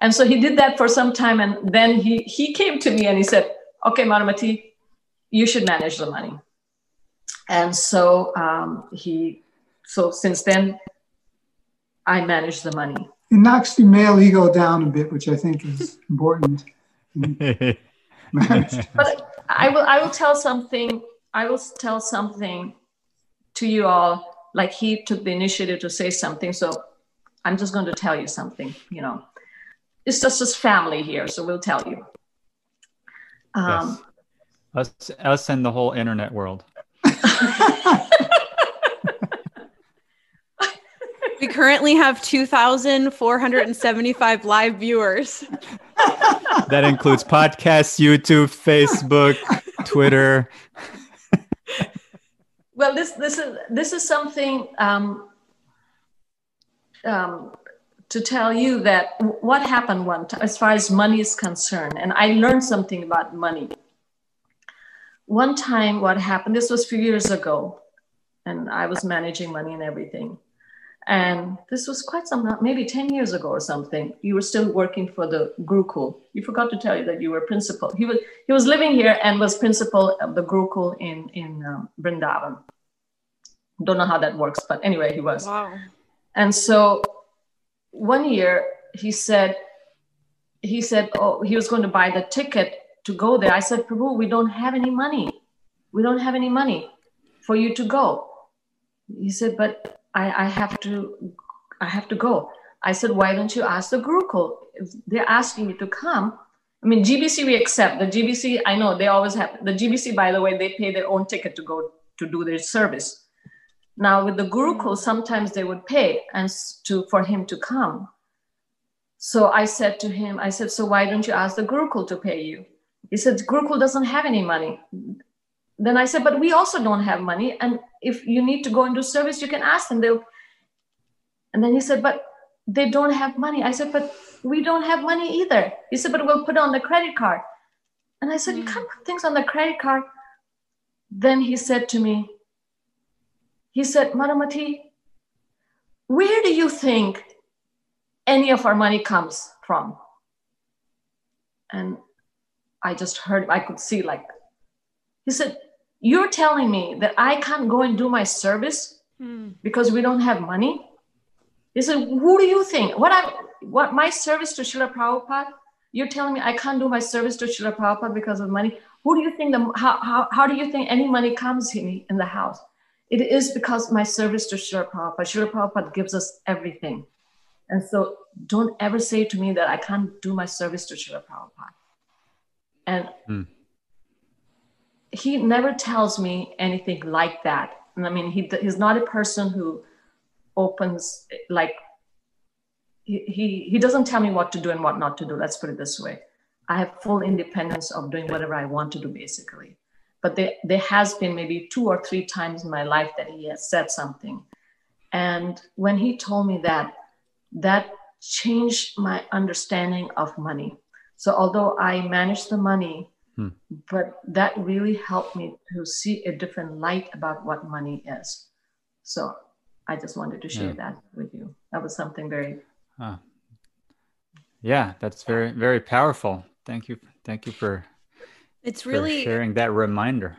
And so he did that for some time. And then he, he came to me and he said, okay, Madhumati, you should manage the money. And so um, he, so since then, I manage the money. It knocks the male ego down a bit, which I think is important. but I will, I will tell something. I will tell something to you all. Like he took the initiative to say something, so I'm just going to tell you something. You know, it's just his family here, so we'll tell you. Um, yes. Us, us, and the whole internet world. we currently have 2,475 live viewers. that includes podcasts, YouTube, Facebook, Twitter. well, this this is this is something um, um, to tell you that what happened one time, as far as money is concerned, and I learned something about money. One time, what happened? This was a few years ago, and I was managing money and everything. And this was quite some, maybe 10 years ago or something. You were still working for the Gurukul. You forgot to tell you that you were principal. He was, he was living here and was principal of the Gurukul in, in um, Vrindavan. Don't know how that works, but anyway, he was. Wow. And so one year he said, he said, oh, he was going to buy the ticket to go there. I said, Prabhu, we don't have any money. We don't have any money for you to go. He said, but I, I have to I have to go. I said, why don't you ask the Gurukul? They're asking you to come, I mean, GBC we accept. The GBC, I know they always have the GBC, by the way, they pay their own ticket to go to do their service. Now with the Gurukul, sometimes they would pay and to for him to come. So I said to him, I said, so why don't you ask the Gurukul to pay you? He said, Gurukul doesn't have any money then I said, but we also don't have money. And if you need to go do service, you can ask them. They'll... And then he said, but they don't have money. I said, but we don't have money either. He said, but we'll put on the credit card. And I said, mm. you can't put things on the credit card. Then he said to me, he said, Madhumati, where do you think any of our money comes from? And I just heard, I could see like, he said, you're telling me that I can't go and do my service hmm. because we don't have money? He said, Who do you think? What I what my service to Srila Prabhupada? You're telling me I can't do my service to Srila Prabhupada because of money? Who do you think the how, how, how do you think any money comes in, in the house? It is because my service to Srila Prabhupada. Srila Prabhupada gives us everything. And so don't ever say to me that I can't do my service to Srila Prabhupada. And mm he never tells me anything like that. And I mean, he, he's not a person who opens like he, he, he doesn't tell me what to do and what not to do. Let's put it this way. I have full independence of doing whatever I want to do, basically. But there, there has been maybe two or three times in my life that he has said something. And when he told me that, that changed my understanding of money. So although I manage the money Hmm. But that really helped me to see a different light about what money is. So I just wanted to share yeah. that with you. That was something very. Uh, yeah, that's very very powerful. Thank you, thank you for. It's really sharing that reminder.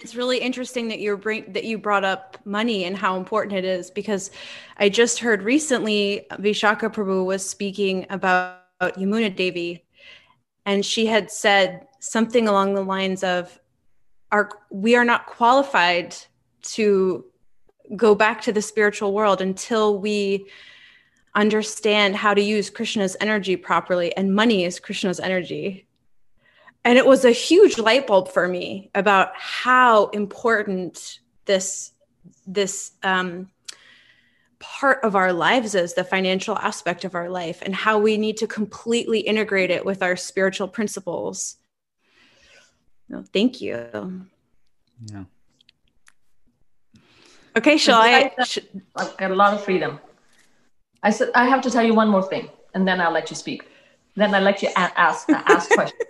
It's really interesting that you bring that you brought up money and how important it is because I just heard recently Vishaka Prabhu was speaking about Yamuna Devi and she had said something along the lines of our we are not qualified to go back to the spiritual world until we understand how to use krishna's energy properly and money is krishna's energy and it was a huge light bulb for me about how important this this um, part of our lives is the financial aspect of our life and how we need to completely integrate it with our spiritual principles. No, thank you. Yeah. Okay, shall I? Sh- I've got a lot of freedom. I said I have to tell you one more thing, and then I'll let you speak. Then I'll let you a- ask ask questions.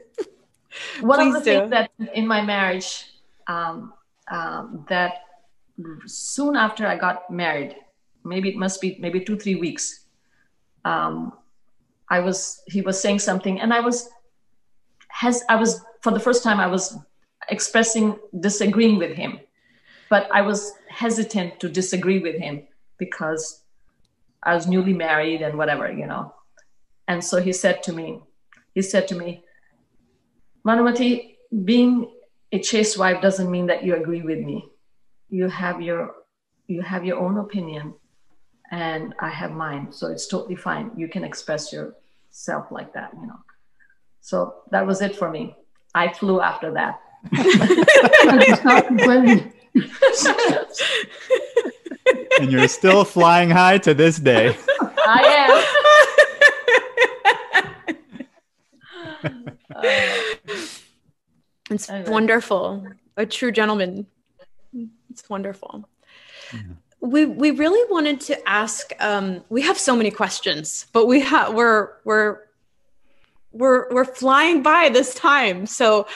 One Please of the do. things that in my marriage um, um, that soon after I got married, maybe it must be maybe two three weeks. Um, I was he was saying something, and I was has I was for the first time I was expressing disagreeing with him, but I was hesitant to disagree with him because I was newly married and whatever you know. And so he said to me, he said to me, Madhumati, being a chaste wife doesn't mean that you agree with me. You have your you have your own opinion and I have mine. So it's totally fine. You can express yourself like that, you know. So that was it for me. I flew after that. And you're still flying high to this day. I am. Uh, It's wonderful. A true gentleman. It's wonderful. We we really wanted to ask. Um, we have so many questions, but we have we're we're we're we're flying by this time. So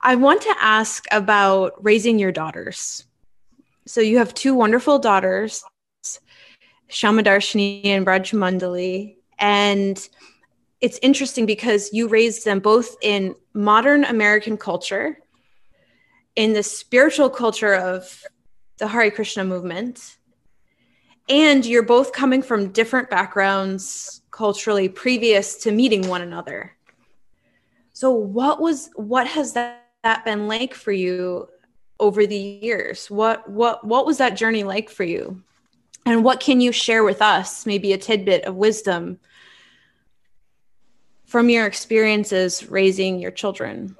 I want to ask about raising your daughters. So you have two wonderful daughters, Shamadarshini and Brajmandali, and it's interesting because you raised them both in modern American culture, in the spiritual culture of the Hare Krishna movement, and you're both coming from different backgrounds culturally previous to meeting one another. So what was what has that, that been like for you over the years? What what what was that journey like for you? And what can you share with us, maybe a tidbit of wisdom from your experiences raising your children?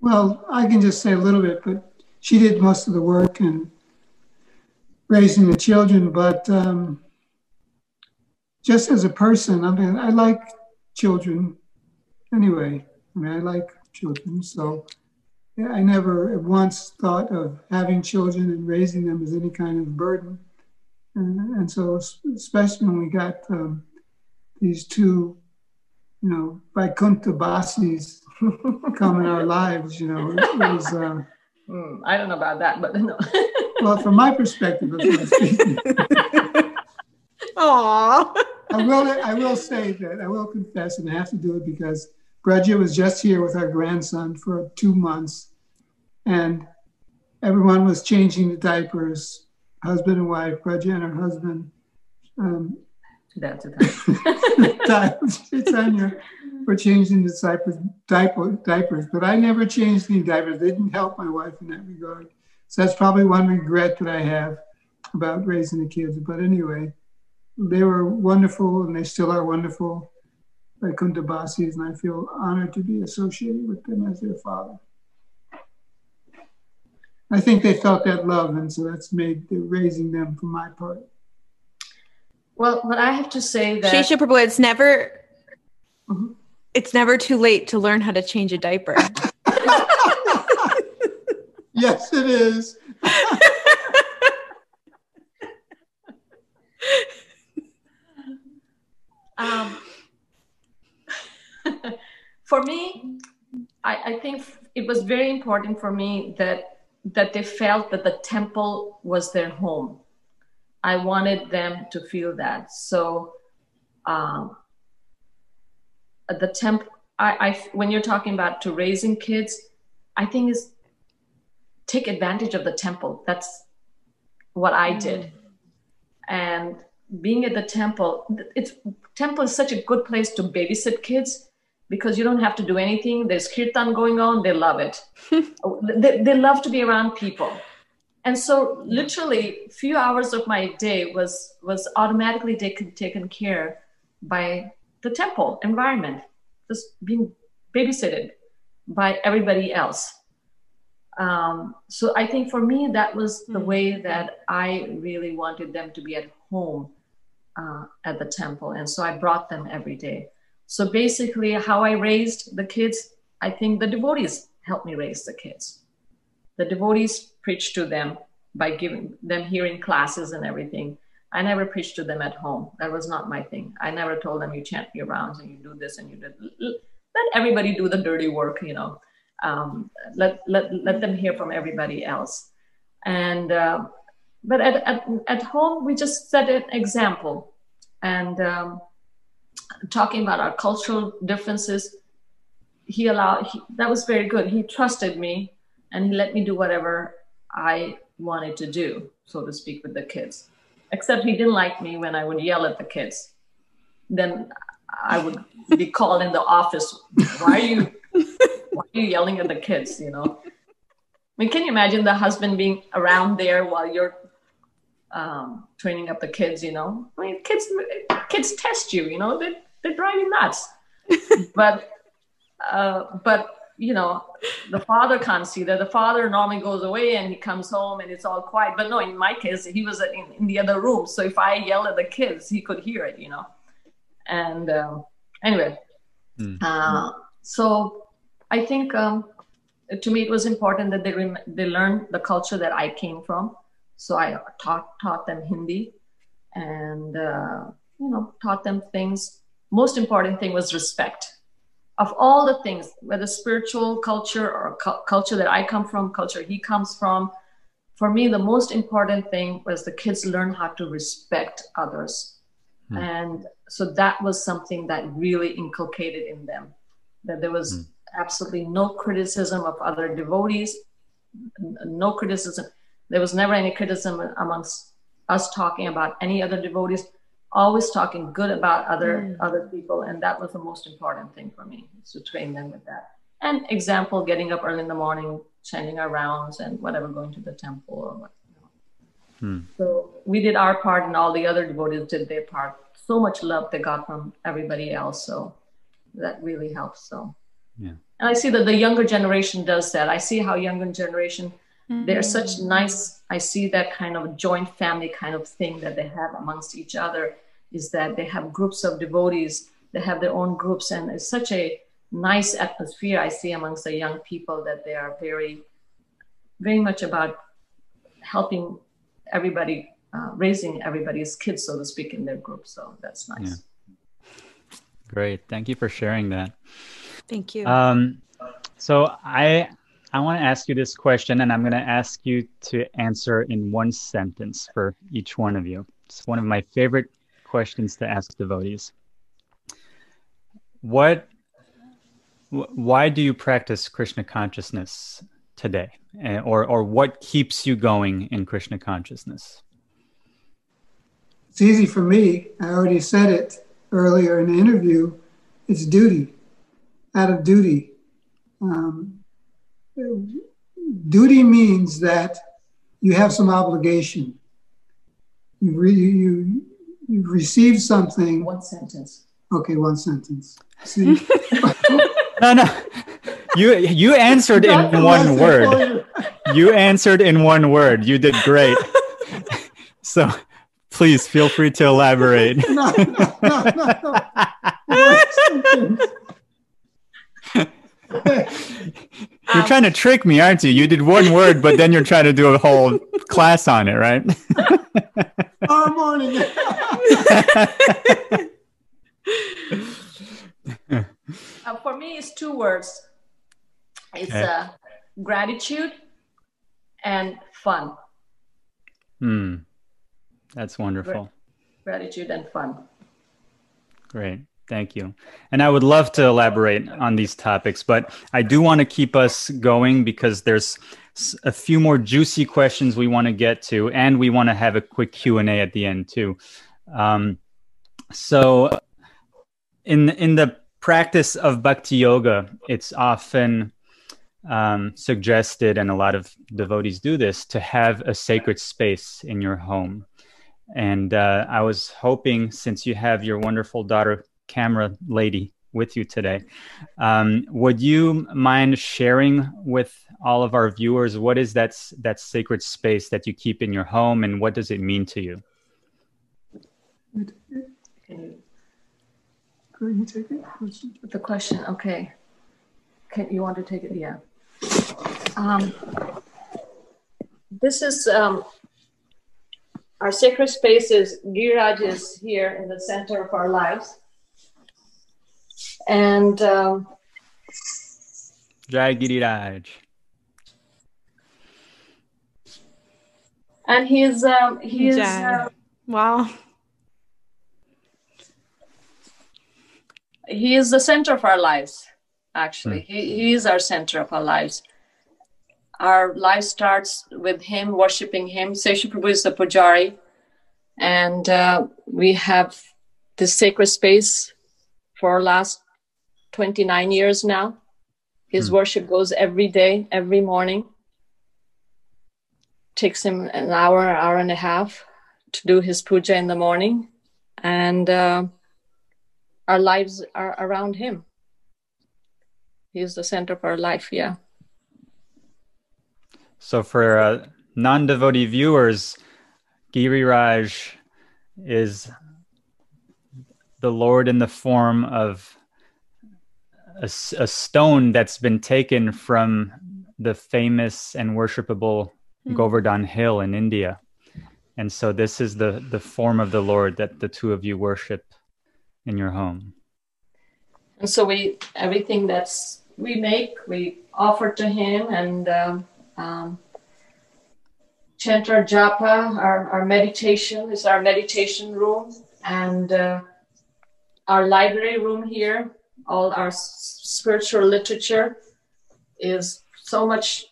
Well, I can just say a little bit, but she did most of the work and raising the children. But um, just as a person, I mean, I like children anyway. I mean, I like children. So I never once thought of having children and raising them as any kind of burden. And, and so, especially when we got um, these two, you know, Vaikuntha Basis come in our lives, you know, it was, uh, hmm, I don't know about that, but no. well, from my perspective, that's what I'm speaking. Aww. I will, I will say that, I will confess, and I have to do it because Bridget was just here with our grandson for two months, and everyone was changing the diapers, husband and wife, Bridget and her husband. Um, That's it. Chaitanya for changing the diapers, diaper, diapers, but I never changed any diapers. They didn't help my wife in that regard. So that's probably one regret that I have about raising the kids. But anyway, they were wonderful and they still are wonderful, like Kundabasis, and I feel honored to be associated with them as their father. I think they felt that love, and so that's made the raising them for my part. Well, but I have to say that Shesha Prabhu, it's never Mhm. it's never too late to learn how to change a diaper. yes, it is. um, for me, I, I think it was very important for me that that they felt that the temple was their home. I wanted them to feel that. So, um, the temp, I, I when you're talking about to raising kids, I think is take advantage of the temple. That's what I did, and being at the temple, it's temple is such a good place to babysit kids because you don't have to do anything. There's kirtan going on. They love it. they, they love to be around people. And so literally few hours of my day was, was automatically taken, taken care by the temple environment, just being babysitted by everybody else. Um, so I think for me, that was the way that I really wanted them to be at home uh, at the temple. And so I brought them every day. So basically, how I raised the kids, I think the devotees helped me raise the kids. The devotees preach to them by giving them hearing classes and everything. I never preached to them at home. That was not my thing. I never told them you chant your rounds and you do this and you do. Let everybody do the dirty work, you know. Um, let let let them hear from everybody else. And uh, but at, at at home we just set an example, and um, talking about our cultural differences. He allowed he, that was very good. He trusted me, and he let me do whatever I wanted to do, so to speak, with the kids except he didn't like me when I would yell at the kids. Then I would be called in the office. Why are you why are you yelling at the kids? You know. I mean, can you imagine the husband being around there while you're um, training up the kids? You know, I mean, kids kids test you. You know, they they drive you nuts. but uh, but you know, the father can't see that. The father normally goes away and he comes home and it's all quiet. But no, in my case, he was in, in the other room. So if I yell at the kids, he could hear it, you know. And um, anyway, mm. uh, so I think um, to me it was important that they rem- they learn the culture that I came from. So I taught taught them Hindi, and uh, you know taught them things. Most important thing was respect of all the things, whether spiritual culture or cu- culture that I come from, culture he comes from, for me, the most important thing was the kids learn how to respect others. Mm. And so that was something that really inculcated in them that there was mm. absolutely no criticism of other devotees, no criticism. There was never any criticism amongst us talking about any other devotees always talking good about other mm. other people and that was the most important thing for me to train them with that and example getting up early in the morning chanting our rounds and whatever going to the temple or what you know. mm. so we did our part and all the other devotees did their part so much love they got from everybody else so that really helps so yeah and i see that the younger generation does that i see how younger generation mm-hmm. they're such nice I see that kind of joint family kind of thing that they have amongst each other is that they have groups of devotees, they have their own groups, and it's such a nice atmosphere I see amongst the young people that they are very, very much about helping everybody, uh, raising everybody's kids, so to speak, in their group. So that's nice. Yeah. Great. Thank you for sharing that. Thank you. Um, so I I want to ask you this question, and I'm going to ask you to answer in one sentence for each one of you. It's one of my favorite questions to ask devotees. What, why do you practice Krishna consciousness today, or or what keeps you going in Krishna consciousness? It's easy for me. I already said it earlier in the interview. It's duty, out of duty. Um, duty means that you have some obligation. You, re, you, you've received something. One sentence. Okay, one sentence. See? no, no. You you answered in one word. You answered in one word. You did great. So please feel free to elaborate. no, no, no, no. You're um, trying to trick me, aren't you? You did one word, but then you're trying to do a whole class on it, right? Tomorrow morning. uh, for me, it's two words. It's okay. uh, gratitude and fun. Hmm. That's wonderful. Gratitude and fun. Great. Thank you. And I would love to elaborate on these topics, but I do want to keep us going because there's a few more juicy questions we want to get to, and we want to have a quick Q and A at the end too. Um, so, in in the practice of bhakti yoga, it's often um, suggested, and a lot of devotees do this, to have a sacred space in your home. And uh, I was hoping, since you have your wonderful daughter camera lady with you today. Um, would you mind sharing with all of our viewers what is that that sacred space that you keep in your home, and what does it mean to you? Can you take it? The question, okay. Can you want to take it? Yeah. Um, this is um, our sacred space is Giriraj is here in the center of our lives. And um, Jai Giriraj. and he's um, he is uh, Wow. he is the center of our lives actually. He, he is our center of our lives. Our life starts with him worshiping him. Shesha Prabhu is the pujari. And uh, we have this sacred space for last 29 years now his Hmm. worship goes every day every morning takes him an hour hour and a half to do his puja in the morning and uh, our lives are around him. He is the center of our life, yeah. So for uh, non-devotee viewers, Giri Raj is the Lord in the form of a, a stone that's been taken from the famous and worshipable Hmm. Govardhan Hill in India. And so this is the, the form of the Lord that the two of you worship in your home. And so we everything that's we make, we offer to him and um, um, chant our japa, our, our meditation is our meditation room, and uh, our library room here. All our s- spiritual literature is so much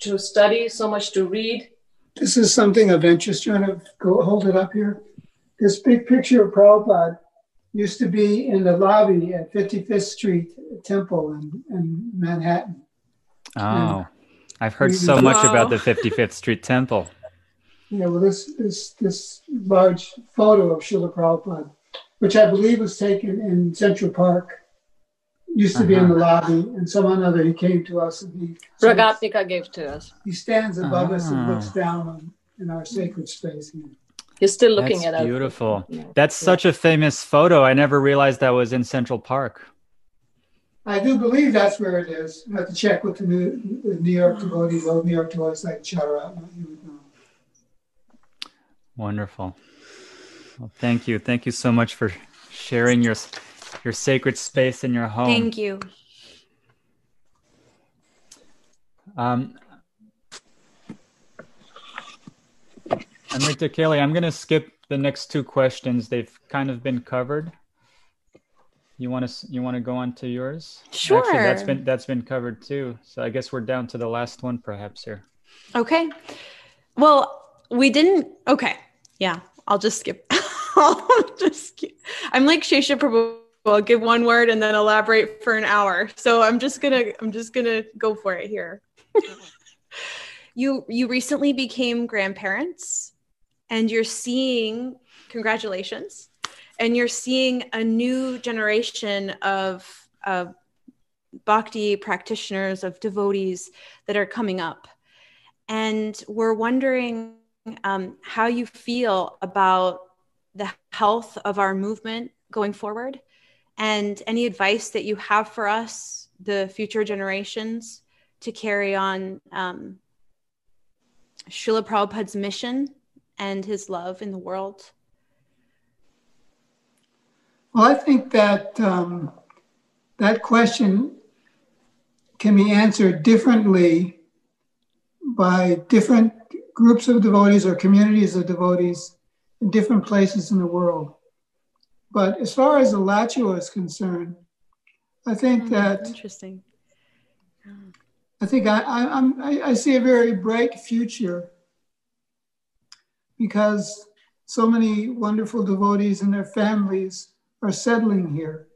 to study, so much to read. This is something of interest. You want to go hold it up here? This big picture of Prabhupada used to be in the lobby at 55th Street Temple in, in Manhattan. Oh, I've heard so much Wow. about the 55th Street Temple. Yeah, well, this this this large photo of Srila Prabhupada, which I believe was taken in Central Park, used to be in the lobby, and someone other he came to us and he Ragatmika gave to us. he stands above us and Ah. looks down on, in our sacred space. here. He's still looking That's at us. beautiful. Yeah. That's such a famous photo. I never realized that was in Central Park. I do believe that's where it is. I have to check with the New, the New York devotees. Old New York devotees like shout out. You would know. Wonderful. Well, thank you. Thank you so much for sharing your your sacred space in your home. Thank you. Um, Amrita Kelly, I'm going to skip the next two questions. They've kind of been covered. You want to you want to go on to yours? Sure. Actually, that's been that's been covered too. So I guess we're down to the last one, perhaps here. Okay. Well, we didn't. Okay. Yeah. I'll just skip. I'll just skip. I'm like Shesha Prabhu. I'll give one word and then elaborate for an hour. So I'm just gonna. I'm just gonna go for it here. you you recently became grandparents, and you're seeing. Congratulations. And you're seeing a new generation of of bhakti practitioners, of devotees that are coming up and we're wondering um, how you feel about the health of our movement going forward and any advice that you have for us the future generations to carry on um, Srila Prabhupada's mission and his love in the world. Well, I think that um, that question can be answered differently by different groups of devotees or communities of devotees in different places in the world. But as far as Alachua is concerned, I think that interesting. I think I, I, I'm, I, I see a very bright future because so many wonderful devotees and their families are settling here,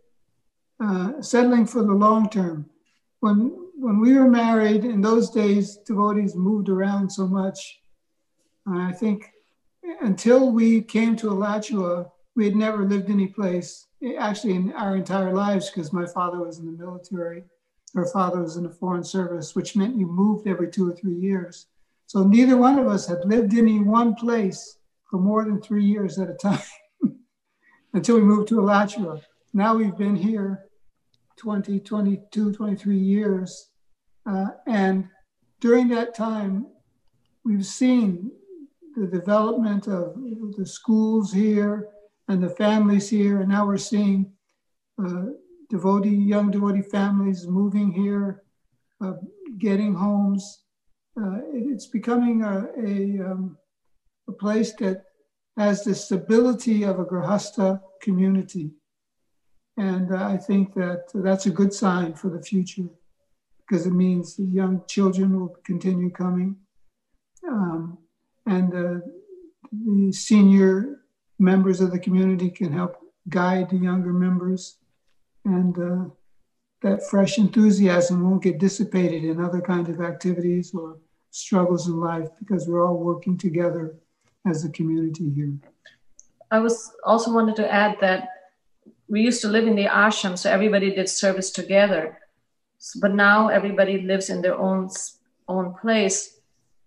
uh, settling for the long term. When when we were married in those days, devotees moved around so much. I think until we came to Alachua, we had never lived any place, actually in our entire lives, because my father was in the military her father was in the foreign service, which meant you moved every two or three years. So neither one of us had lived in any one place for more than three years at a time until we moved to Alachua. Now we've been here 20, 22, 23 years. Uh, and during that time, we've seen the development of the schools here and the families here, and now we're seeing uh, devotee, young devotee families moving here, uh, getting homes. Uh, it, it's becoming a, a, um, a place that has the stability of a Grihastha community. And uh, I think that that's a good sign for the future because it means the young children will continue coming. Um, and uh, the senior members of the community can help guide the younger members. And uh, that fresh enthusiasm won't get dissipated in other kinds of activities or struggles in life because we're all working together as a community here. I was also wanted to add that we used to live in the ashram, so everybody did service together. But now everybody lives in their own own place,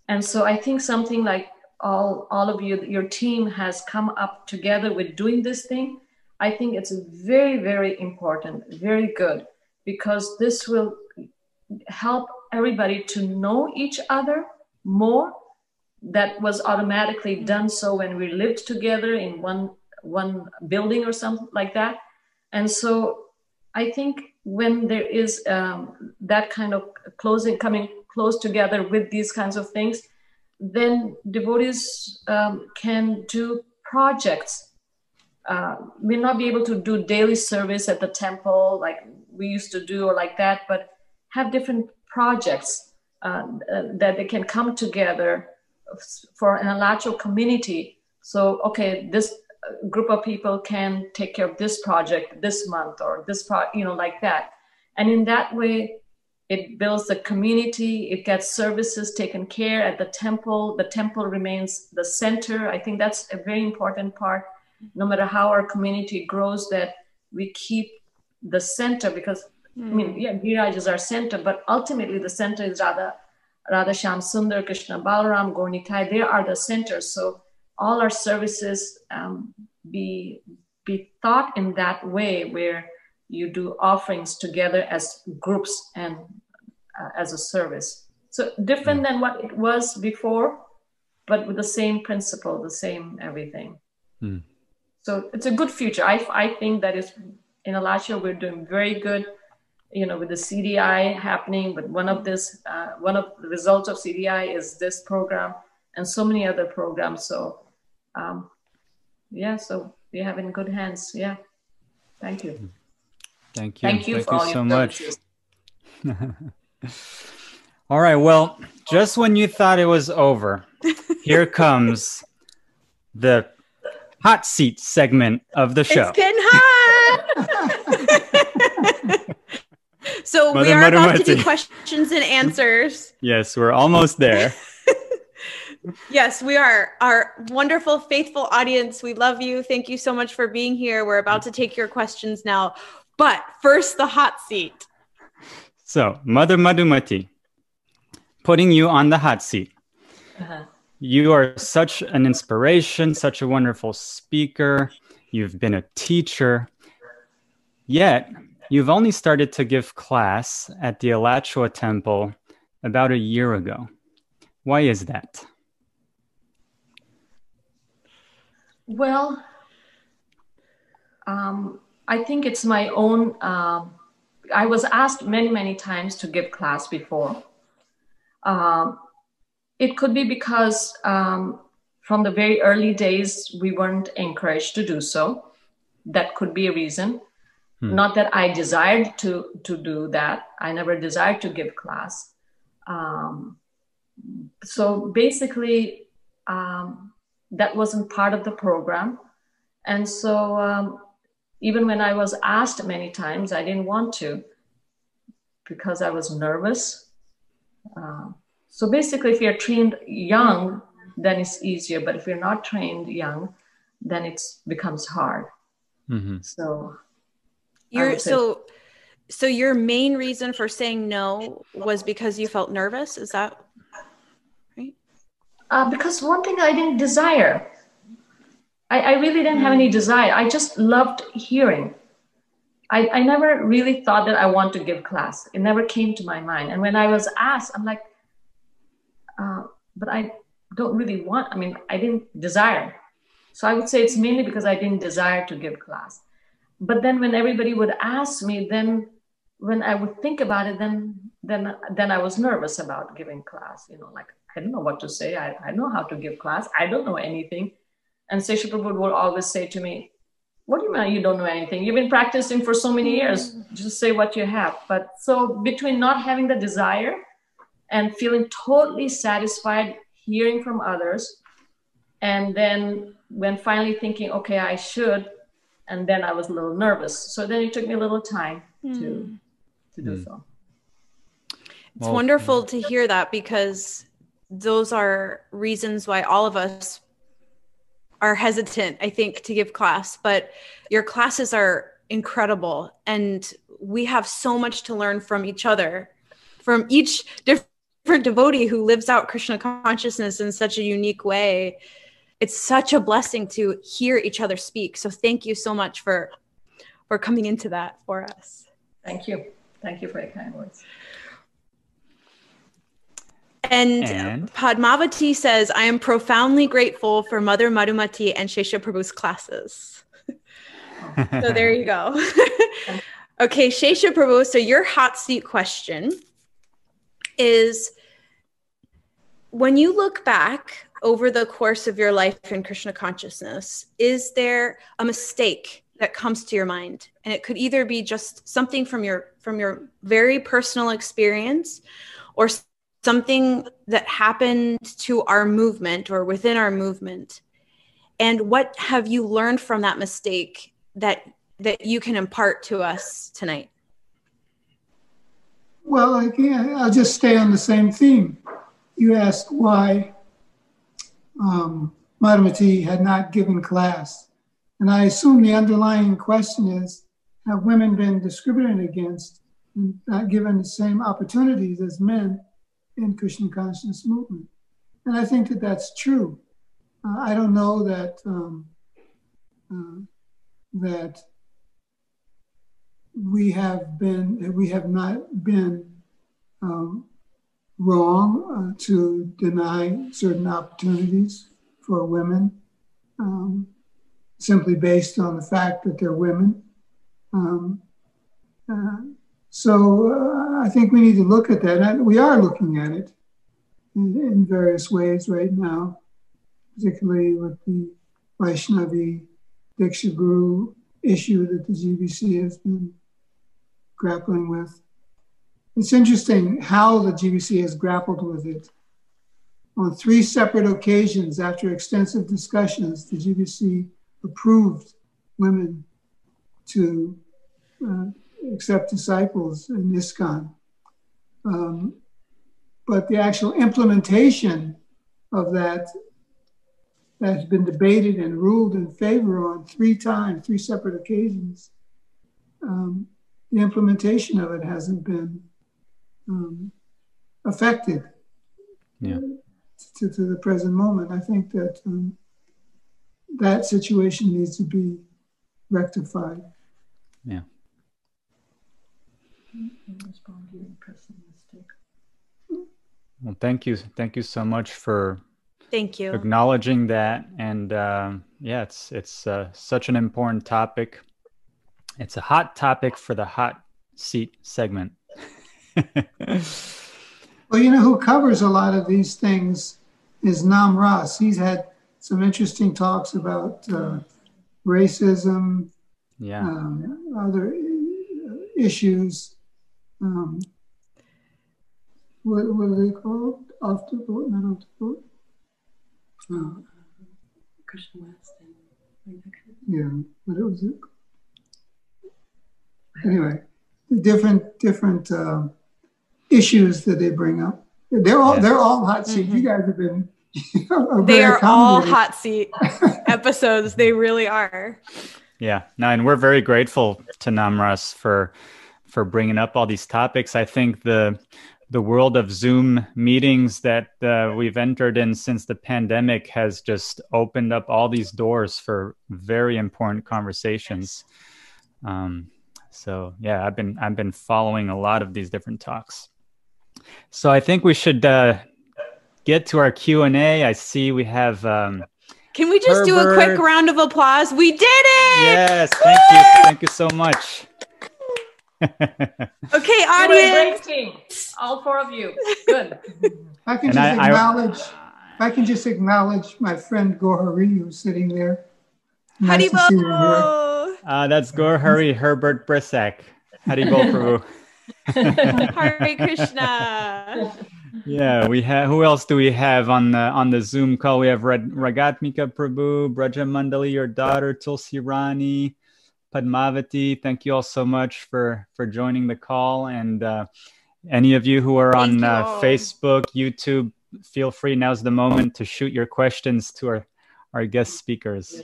and so I think something like all all of you, your team has come up together with doing this thing. I think it's very very important, very good, because this will help everybody to know each other more that was automatically done so when we lived together in one one building or something like that and so i think when there is um, that kind of closing coming close together with these kinds of things then devotees um, can do projects uh, may not be able to do daily service at the temple like we used to do or like that but have different projects uh, that they can come together for an alachua community. So, okay, this group of people can take care of this project this month or this part, you know, like that. And in that way, it builds the community. It gets services taken care at the temple. The temple remains the center. I think that's a very important part. No matter how our community grows, that we keep the center because mm. I mean, hmm. yeah, Giriraj is our center, but ultimately the center is Radha Radha Shyam Sundar, Krishna Balaram, Gaur Nitai, they are the centers. So all our services um, be, be thought in that way where you do offerings together as groups and uh, as a service. So different than what it was before, but with the same principle, the same everything. Mm. So it's a good future. I, I think that is in Alachua, we're doing very good you know, with the CDI happening, but one of this, uh, one of the results of CDI is this program and so many other programs. So, um, yeah, so we have in good hands. Yeah. Thank you. Thank you. Thank you, Thank you so much. all right. Well, just when you thought it was over, here comes the hot seat segment of the show. It's getting hot. So Mother, we are Mother, about Mother. to do questions and answers. Yes, we're almost there. yes, we are. Our wonderful, faithful audience, we love you. Thank you so much for being here. We're about to take your questions now. But first, the hot seat. So, Mother Madhumati, putting you on the hot seat. Uh-huh. You are such an inspiration, such a wonderful speaker. You've been a teacher. Yet, You've only started to give class at the Alachua Temple about a year ago. Why is that? Well, um, I think it's my own. Um, I was asked many, many times to give class before. Um, it could be because um, from the very early days we weren't encouraged to do so. That could be a reason. Hmm. Not that I desired to to do that. I never desired to give class. Um, so basically, um, that wasn't part of the program, and so um, even when I was asked many times, I didn't want to because I was nervous. Uh, so basically, if you're trained young, then it's easier. But if you're not trained young, then it becomes hard. Mm-hmm. So you're so so your main reason for saying no was because you felt nervous. Is that right? Uh, because one thing I didn't desire. I, I really didn't have any mm. desire. I just loved hearing. I, I never really thought that I want to give class. It never came to my mind. And when I was asked, I'm like, uh, but I don't really want. I mean, I didn't desire. So I would say it's mainly because I didn't desire to give class. But then when everybody would ask me, then when I would think about it, then then then I was nervous about giving class. You know, like I don't know what to say. I, I know how to give class. I don't know anything. And Shesha Prabhu would always say to me, What do you mean you don't know anything? You've been practicing for so many years. Just say what you have. But so between not having the desire and feeling totally satisfied hearing from others, and then when finally thinking, okay, I should, and then I was a little nervous. So then it took me a little time mm. to to do mm. so. It's well, wonderful to hear that because those are reasons why all of us are hesitant, I think, to give class. But your classes are incredible, and we have so much to learn from each other, from each different devotee who lives out Krishna consciousness in such a unique way. It's such a blessing to hear each other speak. So thank you so much for for coming into that for us. Thank you. Thank you for your kind words. And, and, Padmavati says, I am profoundly grateful for Mother Madhumati and Shesha Prabhu's classes. so there you go. okay, Shesha Prabhu, so your hot seat question is when you look back over the course of your life in Krishna consciousness, is there a mistake that comes to your mind? And it could either be just something from your from your very personal experience or something that happened to our movement or within our movement? And what have you learned from that mistake that that you can impart to us tonight? Well again i'll just stay on the same theme. You asked why um, Madhumati had not given class. And i assume the underlying question is have women been discriminated against and not given the same opportunities as men in Krishna consciousness movement. And I think that that's true. Uh, I don't know that um, uh, that we have been that we have not been um, wrong uh, to deny certain opportunities for women um, simply based on the fact that they're women. Um, uh, so uh, I think we need to look at that. And we are looking at it in, in various ways right now, particularly with the Vaishnavi Diksha Guru issue that the GBC has been grappling with. It's interesting how the GBC has grappled with it. On three separate occasions, after extensive discussions, the GBC approved women to uh, accept disciples in ISKCON. Um, but the actual implementation of that has been debated and ruled in favor on three times, three separate occasions. Um, the implementation of it hasn't been um, affected yeah. to, to, the present moment. I think that um, that situation needs to be rectified. Yeah. Well, thank you, thank you so much for thank you acknowledging that, and uh, yeah, it's it's uh, such an important topic. It's a hot topic for the hot seat segment. well, you know who covers a lot of these things is Nam Ras. He's had some interesting talks about uh, racism, yeah, um, other issues um, what, what are they called? Off the boat, not off the boat. Uh, Krishna West. Yeah, what was it? Anyway, the different different uh, issues that they bring up. They're all they're all hot seat. Mm-hmm. You guys have been. are they are all hot seat episodes. They really are. Yeah, no, and we're very grateful to Namras for for bringing up all these topics. I think the the world of Zoom meetings that uh, we've entered in since the pandemic has just opened up all these doors for very important conversations. Um, so yeah, I've been I've been following a lot of these different talks. So I think we should uh, get to our Q and A. I see we have. Um, Can we just do a quick round of applause? We did it! yes, thank you, thank you so much. Okay, audience. team. All four of you. Good. I can And just I- I- acknowledge, if I can just acknowledge my friend Gaur Hari who's sitting there. Nice to see her here. Haribol. uh, that's Gaur Hari Herbert Brisak. Haribol Prabhu. Hare Krishna. Yeah, we have. Who else do we have on the on the Zoom call? We have Rad, Ragatmika Prabhu, Braja Mandali, your daughter, Tulsi Rani, Padmavati. Thank you all so much for for joining the call. And uh, any of you who are Thank on you uh. Facebook, YouTube, feel free. Now's the moment to shoot your questions to our our guest speakers.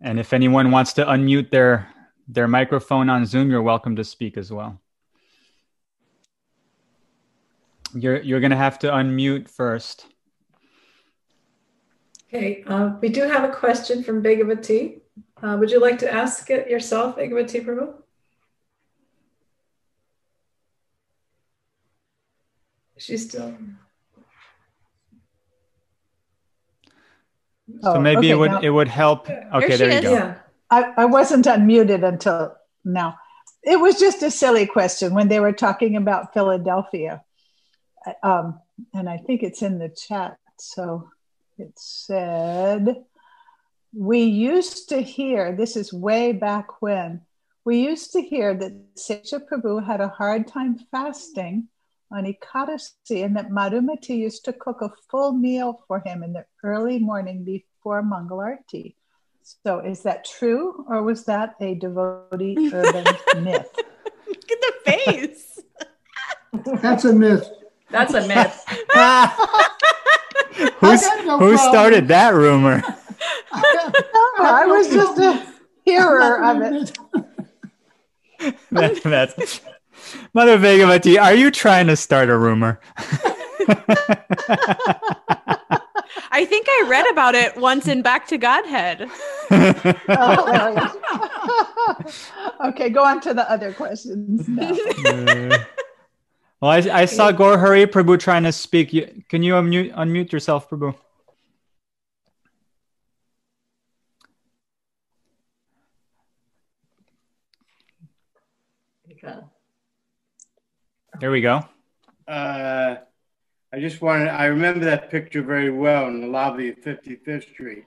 And if anyone wants to unmute their their microphone on Zoom, you're welcome to speak as well. You're you're gonna have to unmute first. Okay, uh, we do have a question from Bhagavati. Uh, would you like to ask it yourself, Bhagavati Prabhu? She's still. So Oh, maybe okay, it would now- it would help. Okay, she there you is. go. Yeah. I, I wasn't unmuted until now. It was just a silly question when they were talking about Philadelphia. Um, and I think it's in the chat. So it said, We used to hear, this is way back when, we used to hear that Shesha Prabhu had a hard time fasting on Ekadasi and that Madhumati used to cook a full meal for him in the early morning before Mangalarti. So is that true or was that a devotee urban myth? Look at the face. That's a myth. That's a myth. Who's, who started that rumor? I was just a hearer of it. That- that's Mother Bhagavati. Are you trying to start a rumor? I think I read about it once in Back to Godhead. Oh, okay, go on to the other questions now. Uh, well, I, I saw Gaur Hari Prabhu trying to speak. Can you unmute unmute yourself, Prabhu? There we go. Uh, I just wanted, I remember that picture very well in the lobby of 55th Street.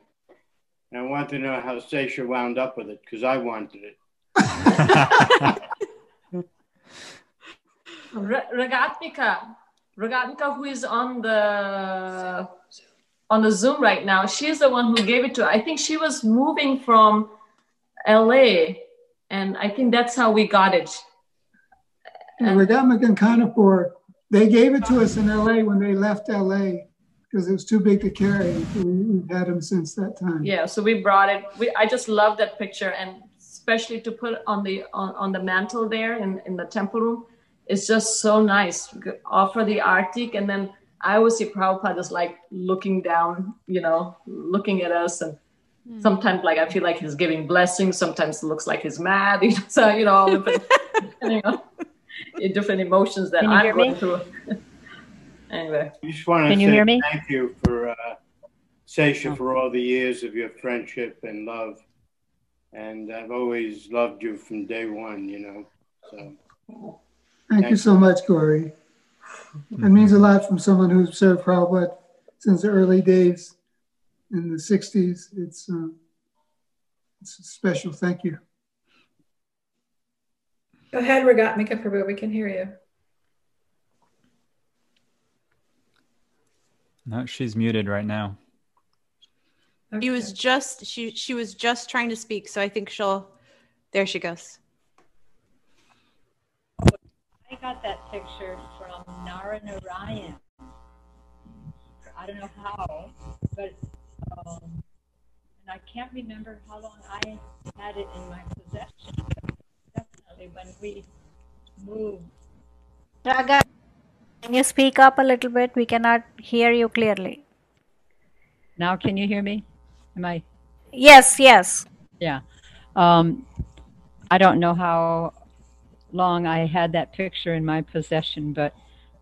And I want to know how Shesha wound up with it because I wanted it. Ra- Ragatmika, Ragatmika, who is on the on the Zoom right now, she's the one who gave it to. I think she was moving from LA, and I think that's how we got it. And Regatmik and Kanapur, they gave it to us in LA when they left LA because it was too big to carry. We, we've had them since that time. Yeah, so we brought it. We I just love that picture, and especially to put on the on, on the mantle there in, in the temple room. It's just so nice. Offer the Arctic, and then I always see Prabhupada is like looking down, you know, looking at us, and hmm. sometimes like I feel like he's giving blessings. Sometimes it looks like he's mad. You know, so you know, all different, you know, different emotions that I'm going me? through. anyway, I just want to Can you say hear me? thank you for uh, Shesha for all the years of your friendship and love. And I've always loved you from day one, you know. So Thank you so much, Corey. It means a lot from someone who's served Prabhupada since the early days in the 60s. It's, uh, it's special. Thank you. Go ahead, Ragatmika Prabhu. We can hear you. No, she's muted right now. She was just she she was just trying to speak, so I think she'll. There she goes. I got that picture from Nara Narayan. I don't know how, but um, and I can't remember how long I had it in my possession. But when we moved, Raga, can you speak up a little bit? We cannot hear you clearly. now can you hear me? Am I? Yes, yes. Yeah. Um, I don't know how long I had that picture in my possession, but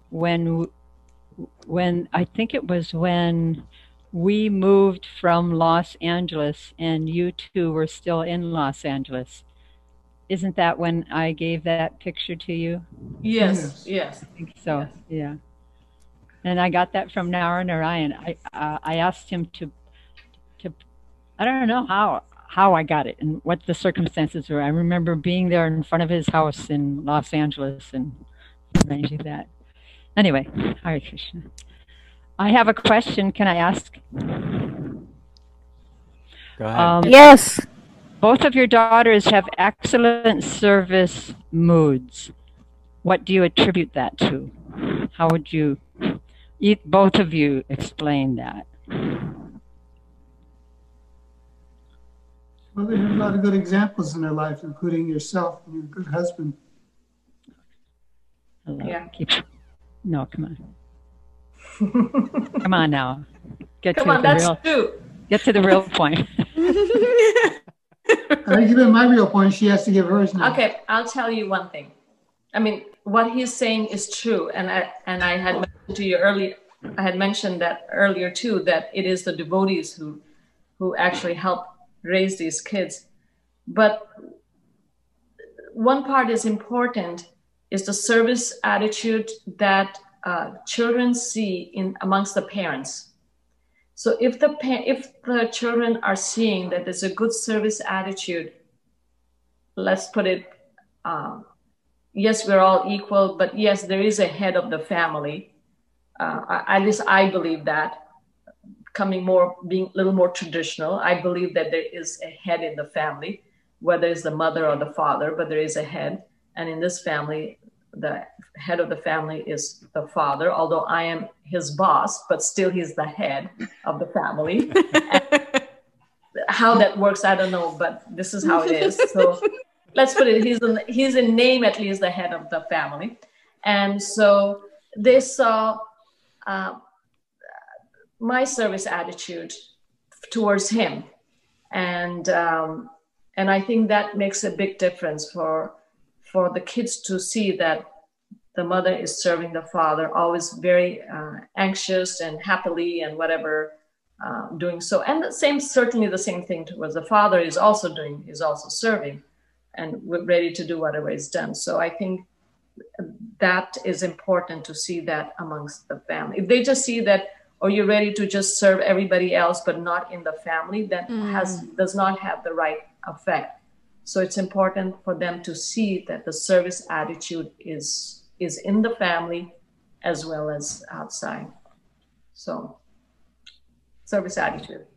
when when I think it was when we moved from Los Angeles and you two were still in Los Angeles. Isn't that when I gave that picture to you? Yes, yes. I think so, yeah. And I got that from Nara Narayan. I uh, I asked him to to I don't know how how I got it and what the circumstances were. I remember being there in front of his house in Los Angeles and arranging that. Anyway, Hare Krishna. I have a question. Can I ask? Go ahead. Um, Yes. Both of your daughters have excellent service moods. What do you attribute that to? How would you, e- both of you, explain that? Well, they have a lot of good examples in their life, including yourself and your good husband. Hello. Yeah. Keep, no, come on. come on now. Get Come to on, the that's real. true. Get to the real point. I give her my real point. She has to give hers now. Okay, I'll tell you one thing. I mean, what he's saying is true, and I and I had mentioned to you earlier. I had mentioned that earlier too. That it is the devotees who who actually help raise these kids. But one part is important is the service attitude that uh, children see in amongst the parents. So if the if the children are seeing that there's a good service attitude, let's put it, um, yes, we're all equal, but yes, there is a head of the family. Uh, at least I believe that. Coming more, being a little more traditional, I believe that there is a head in the family, whether it's the mother or the father, but there is a head. And in this family, the head of the family is the father, although I am his boss, but still he's the head of the family. how that works, I don't know, but this is how it is. So let's put it, he's in, he's in name at least the head of the family. And so they saw uh, my service attitude towards him. And, um, and I think that makes a big difference for, for the kids to see that the mother is serving the father, always very uh, anxious and happily and whatever uh, doing so. And the same, certainly the same thing towards the father is also doing, is also serving and we're ready to do whatever is done. So I think that is important to see that amongst the family. If they just see that, or you're ready to just serve everybody else, but not in the family, that has does not have the right effect. So it's important for them to see that the service attitude is is in the family as well as outside. So service attitude.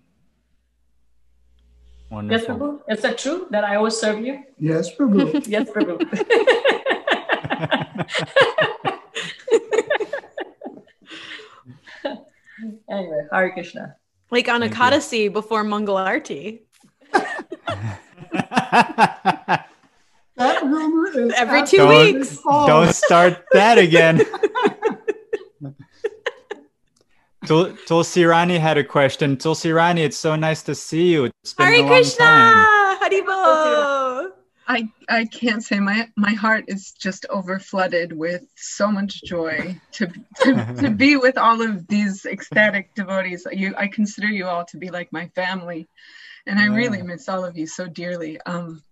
Yes, Prabhu? Is that true that I always serve you? Yes, Prabhu. Yes, Prabhu. anyway, Hare Krishna. like on Thank you. Before Mangal Arti. That rumor is Every two absolutely weeks. false. Don't start that again. Tul- Tulsi Rani had a question. Tulsi Rani, it's so nice to see you. It's been a long Krishna! time. Haribol! I I can't say my my heart is just over flooded with so much joy to to, to be with all of these ecstatic devotees. You I consider you all to be like my family, and I really miss all of you so dearly. Um,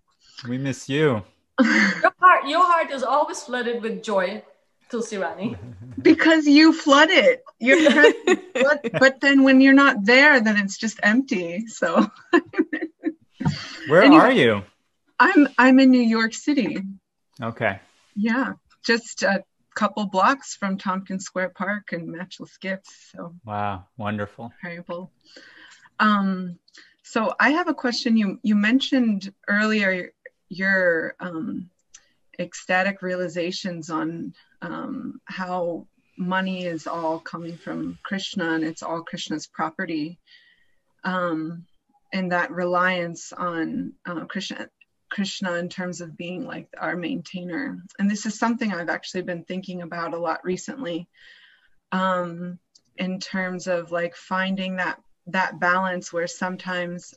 We miss you. Your heart, your heart is always flooded with joy, Tulsi Rani. because you flood it. You're present, but, but then when you're not there, then it's just empty. So Where Anyway. are you? I'm I'm in New York City. Okay. Yeah, just a couple blocks from Tompkins Square Park and Matchless Gifts. So Wow. Wonderful. variable. Um, so I have a question. You you mentioned earlier your um, ecstatic realizations on um, how money is all coming from Krishna and it's all Krishna's property, um, and that reliance on uh, Krishna. Krishna in terms of being like our maintainer. And this is something I've actually been thinking about a lot recently. Um, in terms of like finding that that balance where sometimes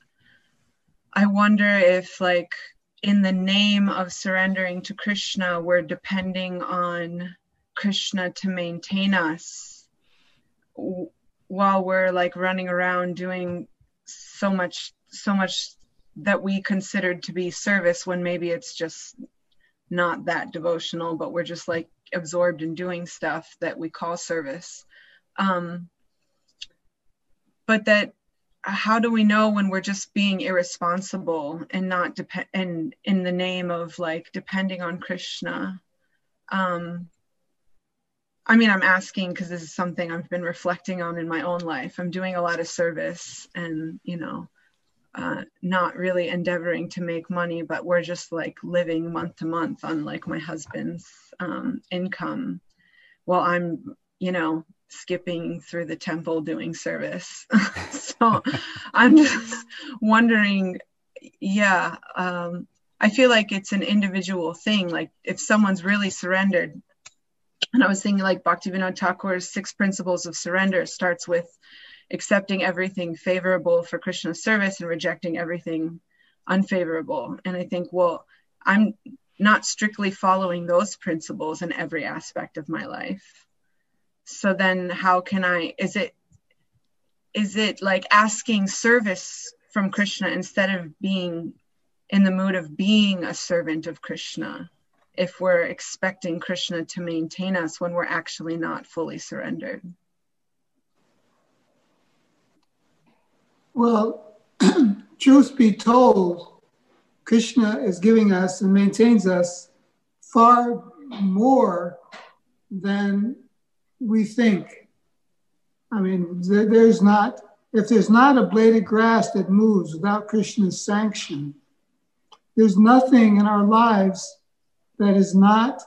I wonder if like in the name of surrendering to Krishna, we're depending on Krishna to maintain us while we're like running around doing so much so much that we considered to be service when maybe it's just not that devotional but we're just like absorbed in doing stuff that we call service. Um but that how do we know when we're just being irresponsible and not depend and in the name of like depending on krishna? Um i mean i'm asking because this is something i've been reflecting on in my own life. I'm doing a lot of service and you know uh, not really endeavoring to make money but we're just like living month to month on like my husband's um, income. While i'm you know skipping through the temple doing service. so I'm just wondering, yeah, um, I feel like it's an individual thing. Like if someone's really surrendered, and I was thinking like Bhaktivinoda Thakur's six principles of surrender starts with accepting everything favorable for Krishna's service and rejecting everything unfavorable. And I think, well, I'm not strictly following those principles in every aspect of my life so then how can i is it is it like asking service from krishna instead of being in the mood of being a servant of krishna? If we're expecting krishna to maintain us when we're actually not fully surrendered. Well truth be told krishna is giving us and maintains us far more than we think. I mean, there's not, if there's not a blade of grass that moves without Krishna's sanction, there's nothing in our lives that is not,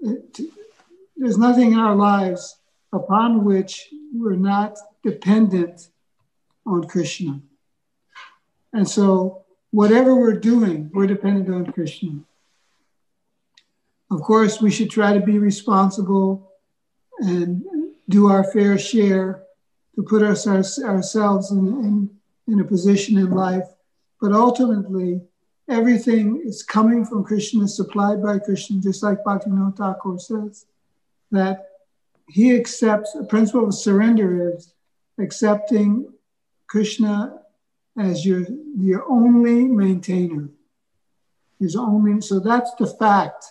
there's nothing in our lives upon which we're not dependent on Krishna. And so, whatever we're doing, we're dependent on Krishna. Of course, we should try to be responsible and do our fair share to put us, ourselves in, in, in a position in life. But ultimately, everything is coming from Krishna, supplied by Krishna, just like Bhaktivinoda Thakur says, that he accepts, the principle of surrender is accepting Krishna as your, your only maintainer. His only, so that's the fact.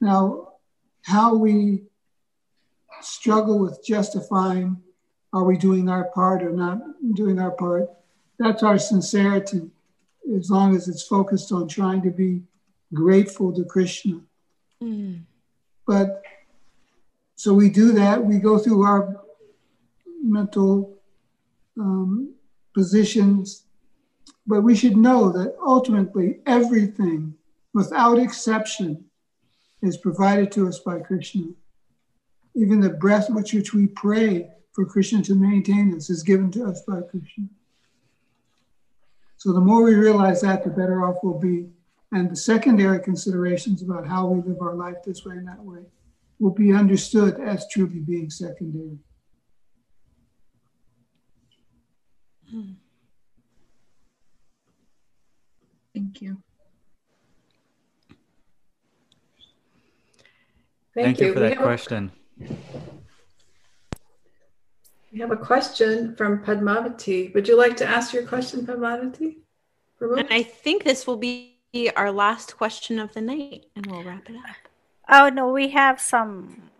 Now, how we struggle with justifying are we doing our part or not doing our part. That's our sincerity, as long as it's focused on trying to be grateful to Krishna. Mm. But so we do that, we go through our mental um, positions, but we should know that ultimately everything, without exception, is provided to us by Krishna even the breath with which we pray for Krishna to maintain us is given to us by Krishna. So the more we realize that, the better off we'll be. And the secondary considerations about how we live our life this way and that way will be understood as truly being secondary. Thank you. Thank, Thank you. you. for that question. We have a question from Padmavati. Would you like to ask your question, Padmavati? And I think this will be our last question of the night, and we'll wrap it up. Oh no, we have some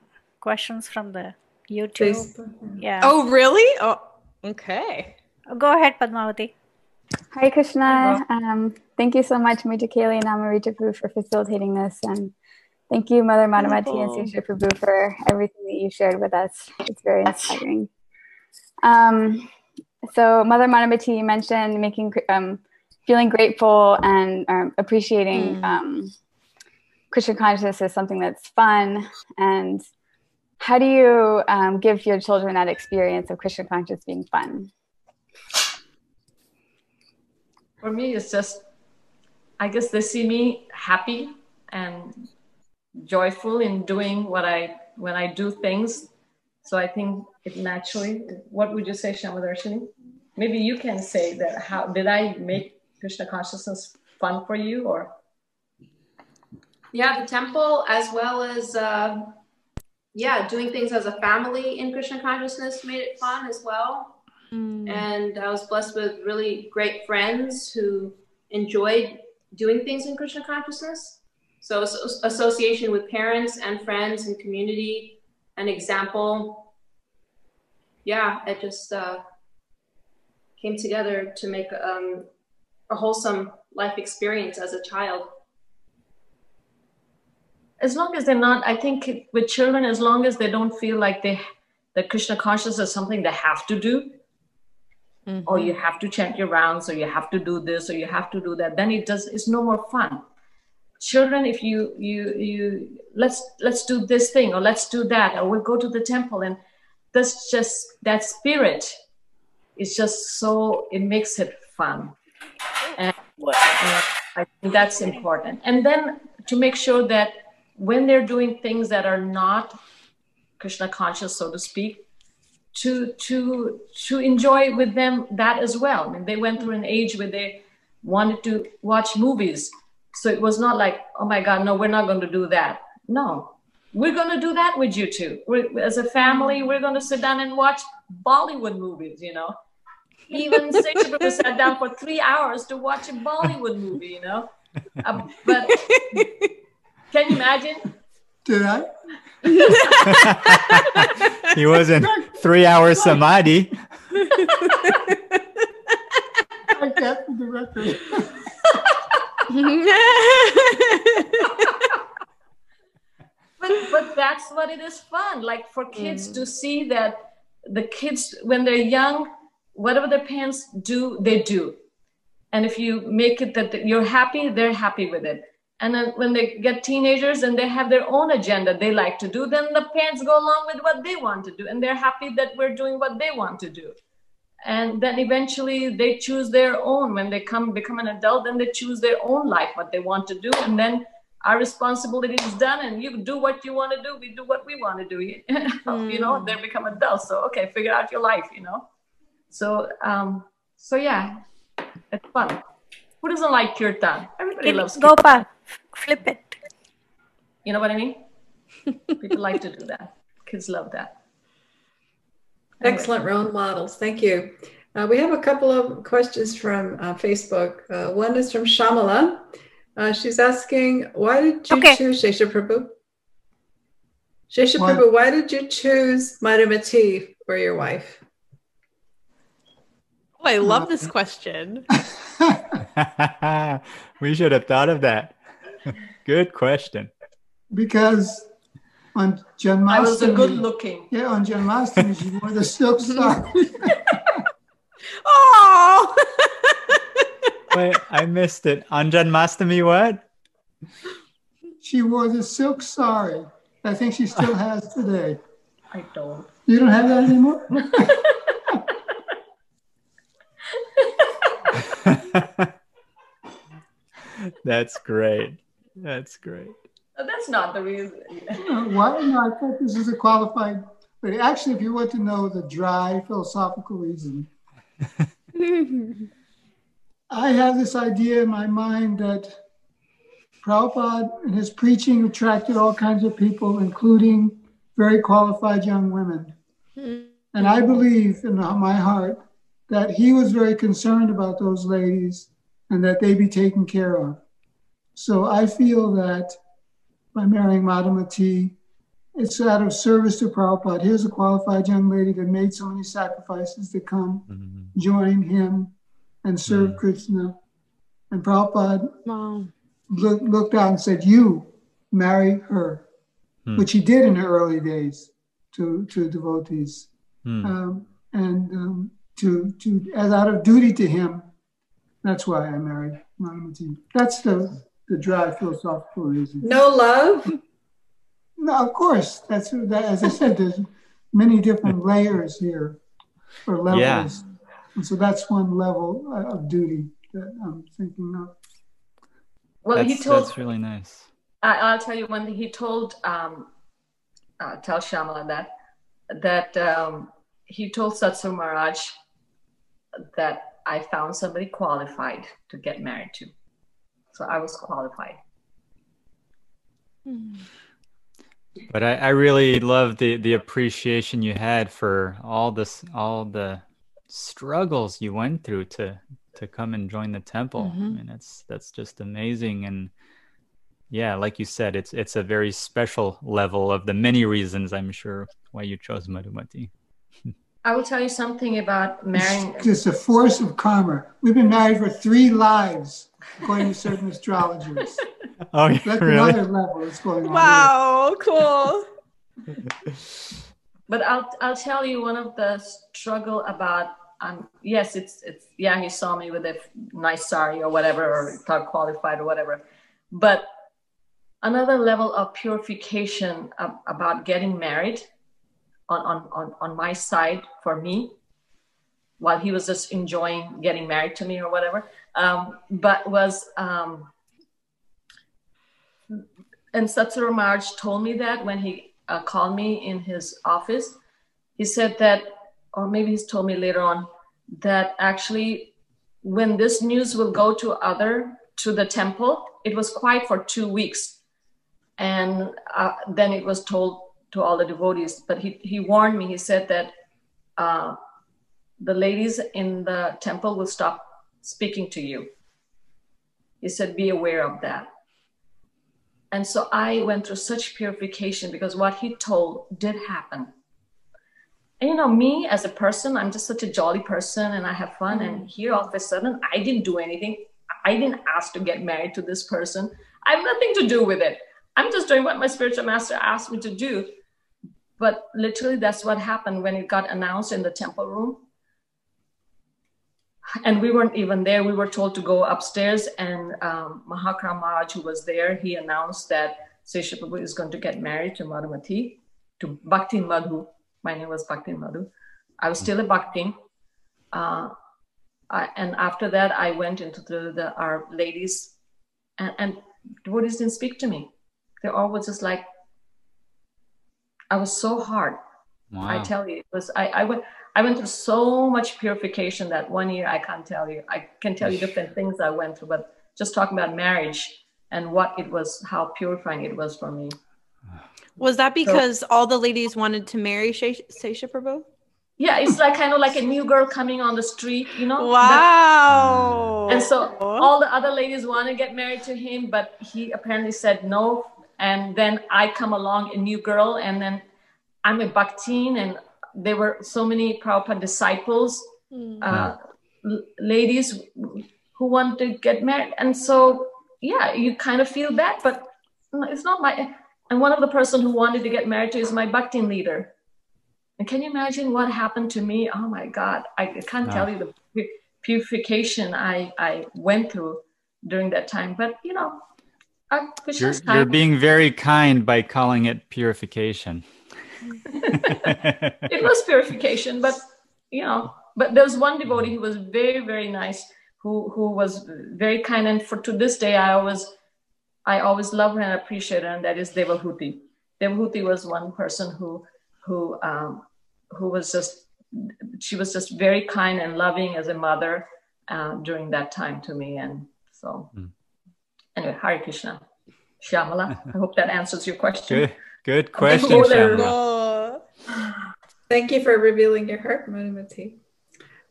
questions from the YouTube. Facebook. Yeah. Oh really? Oh, okay. Go ahead, Padmavati. Hi, Krishna. Um, thank you so much, Mita Kaylee and Amrita for facilitating this, and Thank you, Mother Madhumati and Sri Prabhu, for everything that you shared with us. It's very inspiring. Um, so, Mother Madhumati, you mentioned making, um, feeling grateful and um, appreciating mm. um, Krishna consciousness as something that's fun. And how do you um, give your children that experience of Krishna consciousness being fun? For me, it's just, I guess they see me happy and joyful in doing what I when I do things. So I think it naturally. What would you say, Shamadarshini? Maybe you can say that. How did I make Krishna consciousness fun for you, or? Yeah, the temple as well as uh, yeah, doing things as a family in Krishna consciousness made it fun as well. Mm. And I was blessed with really great friends who enjoyed doing things in Krishna consciousness. So as- association with parents and friends and community, an example. Yeah, it just uh, came together to make um, a wholesome life experience as a child. as long as they're not i think with children as long as they don't feel like they that krishna consciousness is something they have to do or you have to chant your rounds or you have to do this or you have to do that then it does it's no more fun children if you you you let's let's do this thing or let's do that or we'll go to the temple and that's just that spirit is just so it makes it fun. And i think that's important. And then to make sure that when they're doing things that are not krishna conscious so to speak to to to enjoy with them that as well. I mean, they went through an age where they wanted to watch movies so it was not like oh my god no we're not going to do that no we're going to do that with you too we're, as a family we're going to sit down and watch bollywood movies you know even Shesha Prabhu sat down for three hours to watch a bollywood movie you know uh, but can you imagine Did I? he was in three hours samadhi. Like that for the record. But but that's what it is fun like for kids to mm. see that the kids when they're young whatever their parents do they do. And if you make it that you're happy they're happy with it. And then when they get teenagers and they have their own agenda they like to do then the parents go along with what they want to do. And they're happy that we're doing what they want to do and then eventually they choose their own. When they come become an adult then they choose their own life what they want to do. And then our responsibility is done and you do what you want to do we do what we want to do. You know they become adults. So okay figure out your life you know? So um so yeah it's fun. Who doesn't like kirtan everybody loves kirtan. Gopa, flip it. you know what i mean? People like to do that. Kids love that Excellent role models. Thank you. Uh, we have a couple of questions from uh, Facebook. Uh, one is from Shamala. Uh, she's asking, why did you Okay. choose Shesha Prabhu? Shesha Why- Prabhu, why did you choose Madhumati for your wife? Oh, I love this question. we should have thought of that. Good question. because on Janmashtami, i was a good looking yeah, on Janmashtami, she wore the silk sari. Oh, Wait, I missed it. Anjan Mastami, what? she wore the silk sari. I think she still has today. i don't You don't have that anymore? That's great. That's great. Uh, that's not the reason Why? No, I thought this is a qualified. But actually, if you want to know the dry philosophical reason, I have this idea in my mind that Prabhupada and his preaching attracted all kinds of people, including very qualified young women. And I believe in my heart that he was very concerned about those ladies and that they be taken care of. So I feel that by marrying Madhumati, it's out of service to Prabhupada. Here's a qualified young lady that made so many sacrifices to come join him and serve Krishna. And Prabhupada wow. look, looked out and said, You marry her, Hmm. which he did in the early days to, to devotees. Hmm. Um, and um, to, to, as out of duty to him, that's why I married Madhumati. That's the, the dry philosophical reason. No love? No, of course. That's that. As I said, there's many different layers here, or levels, Yeah. and so that's one level uh, of duty that I'm thinking of. well that's, he told that's really nice. I, I'll tell you one thing. he told um, uh, tell Shamala that that um, he told Satsvarupa Maharaj that I found somebody qualified to get married to, so I was qualified. But I, I really love the the appreciation you had for all this all the struggles you went through to to come and join the temple. Mhm. I mean that's that's just amazing and yeah, like you said, it's it's a very special level of the many reasons I'm sure why you chose Madhumati. I will tell you something about marrying. It's just a force of karma. We've been married for three lives, according to certain astrologers. Oh, yeah, That's really? another level that's going on. Wow, cool. But I'll I'll tell you one of the struggle about um yes it's it's yeah he saw me with a nice sari or whatever or thought qualified or whatever, but another level of purification of, about getting married on, on on on my side for me while he was just enjoying getting married to me or whatever um, but was um, and Satsvarupa Maharaj told me that when he uh, called me in his office, he said that, or maybe he's told me later on, that actually when this news will go to other to the temple, it was quiet for two weeks, and uh, then it was told to all the devotees. But he he warned me. He said that uh, the ladies in the temple will stop speaking to you. He said, be aware of that. And so I went through such purification because what he told did happen. And you know, me as a person, I'm just such a jolly person and I have fun. And mm-hmm. here all of a sudden, I didn't do anything. I didn't ask to get married to this person. I have nothing to do with it. I'm just doing what my spiritual master asked me to do. But literally, that's what happened when it got announced in the temple room. And we weren't even there. We were told to go upstairs, and um, Mahakram Maharaj, who was there, he announced that Shesha Prabhu is going to get married to Madhumati, to Bhakti Madhu. My name was Bhakti Madhu. I was still a Bhakti. Uh, I, and after that, I went into the, the our ladies, and, and devotees didn't speak to me. They all was just like, I was so hard. I tell you, it was I, I went I went through so much purification that one year I can't tell you. I can tell you different things I went through, but just talking about marriage and what it was, how purifying it was for me. Was that because all the ladies wanted to marry Shesha Shesha Prabhu? Yeah, it's like kind of like a new girl coming on the street, you know? Wow. And so all the other ladies want to get married to him, but he apparently said no. And then I come along, a new girl, and then I'm a Bhaktin, and there were so many Prabhupada disciples, uh, l- ladies who wanted to get married. And so, yeah, you kind of feel bad, but it's not my. And one of the person who wanted to get married to is my Bhaktin leader. And can you imagine what happened to me? Oh my God, I can't Ah. tell you the purification I, I went through during that time. But you know, You're, you're being very kind by calling it purification. it was purification, but you know, but there was one devotee who was very, very nice, who who was very kind, and for to this day, I always, I always love her and appreciate her, and that is Devahuti. Devahuti was one person who who um, who was just she was just very kind and loving as a mother uh, during that time to me, and so. Anyway, Hare Krishna, Shyamala. I hope that answers your question. Good, good question, go. Shyamala. Thank you for revealing your heart, Madhumati.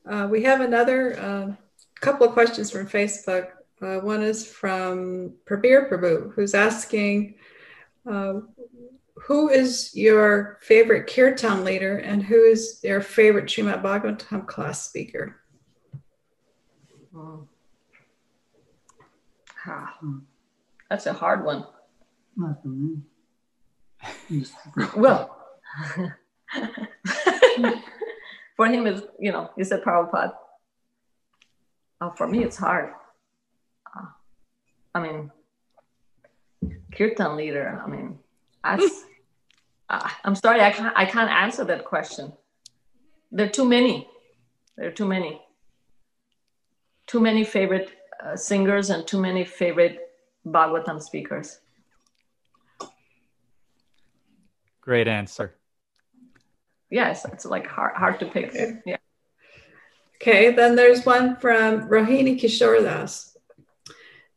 Uh, we have another uh, couple of questions from Facebook. Uh, one is from Prabir Prabhu, who's asking, uh, who is your favorite kirtan leader and who is your favorite Srimad Bhagavatam class speaker? Hmm. Ah, that's a hard one. Not for me. Well, for him, it's, you know, he said Prabhupada. Uh, for me, it's hard. Uh, I mean, kirtan leader. I mean, that's. uh, I'm sorry, I can't. I can't answer that question. There are too many. There are too many. Too many favorite uh, singers and too many favorite Bhagavatam speakers. Great answer. Yes, it's like hard, hard to pick. Yeah. Okay, then there's one from Rohini Kishore Das.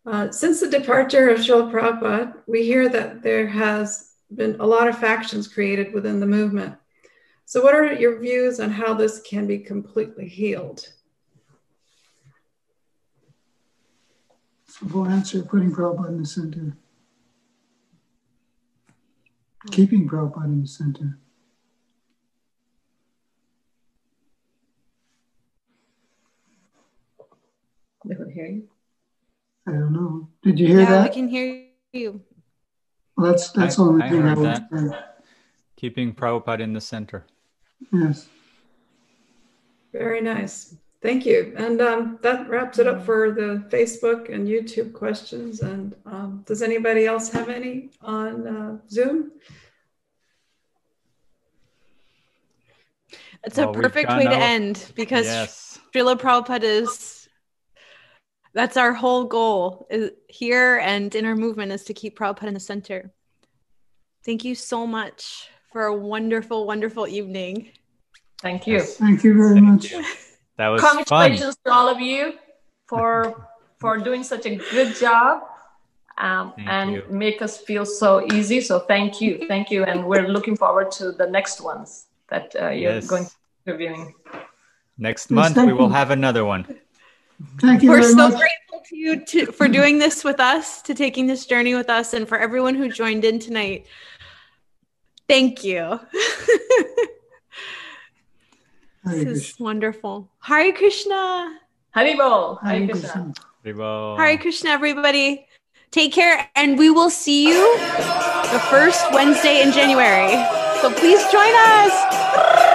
Uh, since the departure of Srila Prabhupada, we hear that there has been a lot of factions created within the movement. So, what are your views on how this can be completely healed? Simple answer putting Prabhupada in the center. Keeping Prabhupada in the center. They would hear you. I don't know. Did you hear yeah, that? we can hear you. Well, that's that's I- the only I thing I heard would that. say. Keeping Prabhupada in the center. Yes. Very nice. Thank you. And um, that wraps it up for the Facebook and YouTube questions. And um, does anybody else have any on uh, Zoom? It's a Well, we've perfect gone way to end because Yes. Srila Prabhupada is that's our whole goal is here and in our movement is to keep Prabhupada in the center. Thank you so much for a wonderful, wonderful evening. Thank you. Thank you very much. That was fun. Congratulations to all of you for for doing such a good job um, and you. make us feel so easy. So thank you, thank you, and we're looking forward to the next ones that uh, you're Yes. going to be reviewing. Next Yes, month we will you. have another one. Thank you We're very so much. grateful to you to, for doing this with us, to taking this journey with us, and for everyone who joined in tonight. Thank you. Hare this is wonderful. Hare Krishna. Haribol, Hare Hare Krishna. Krishna. Haribol. Hare Krishna, everybody. Take care, and we will see you the first Wednesday in January. So please join us.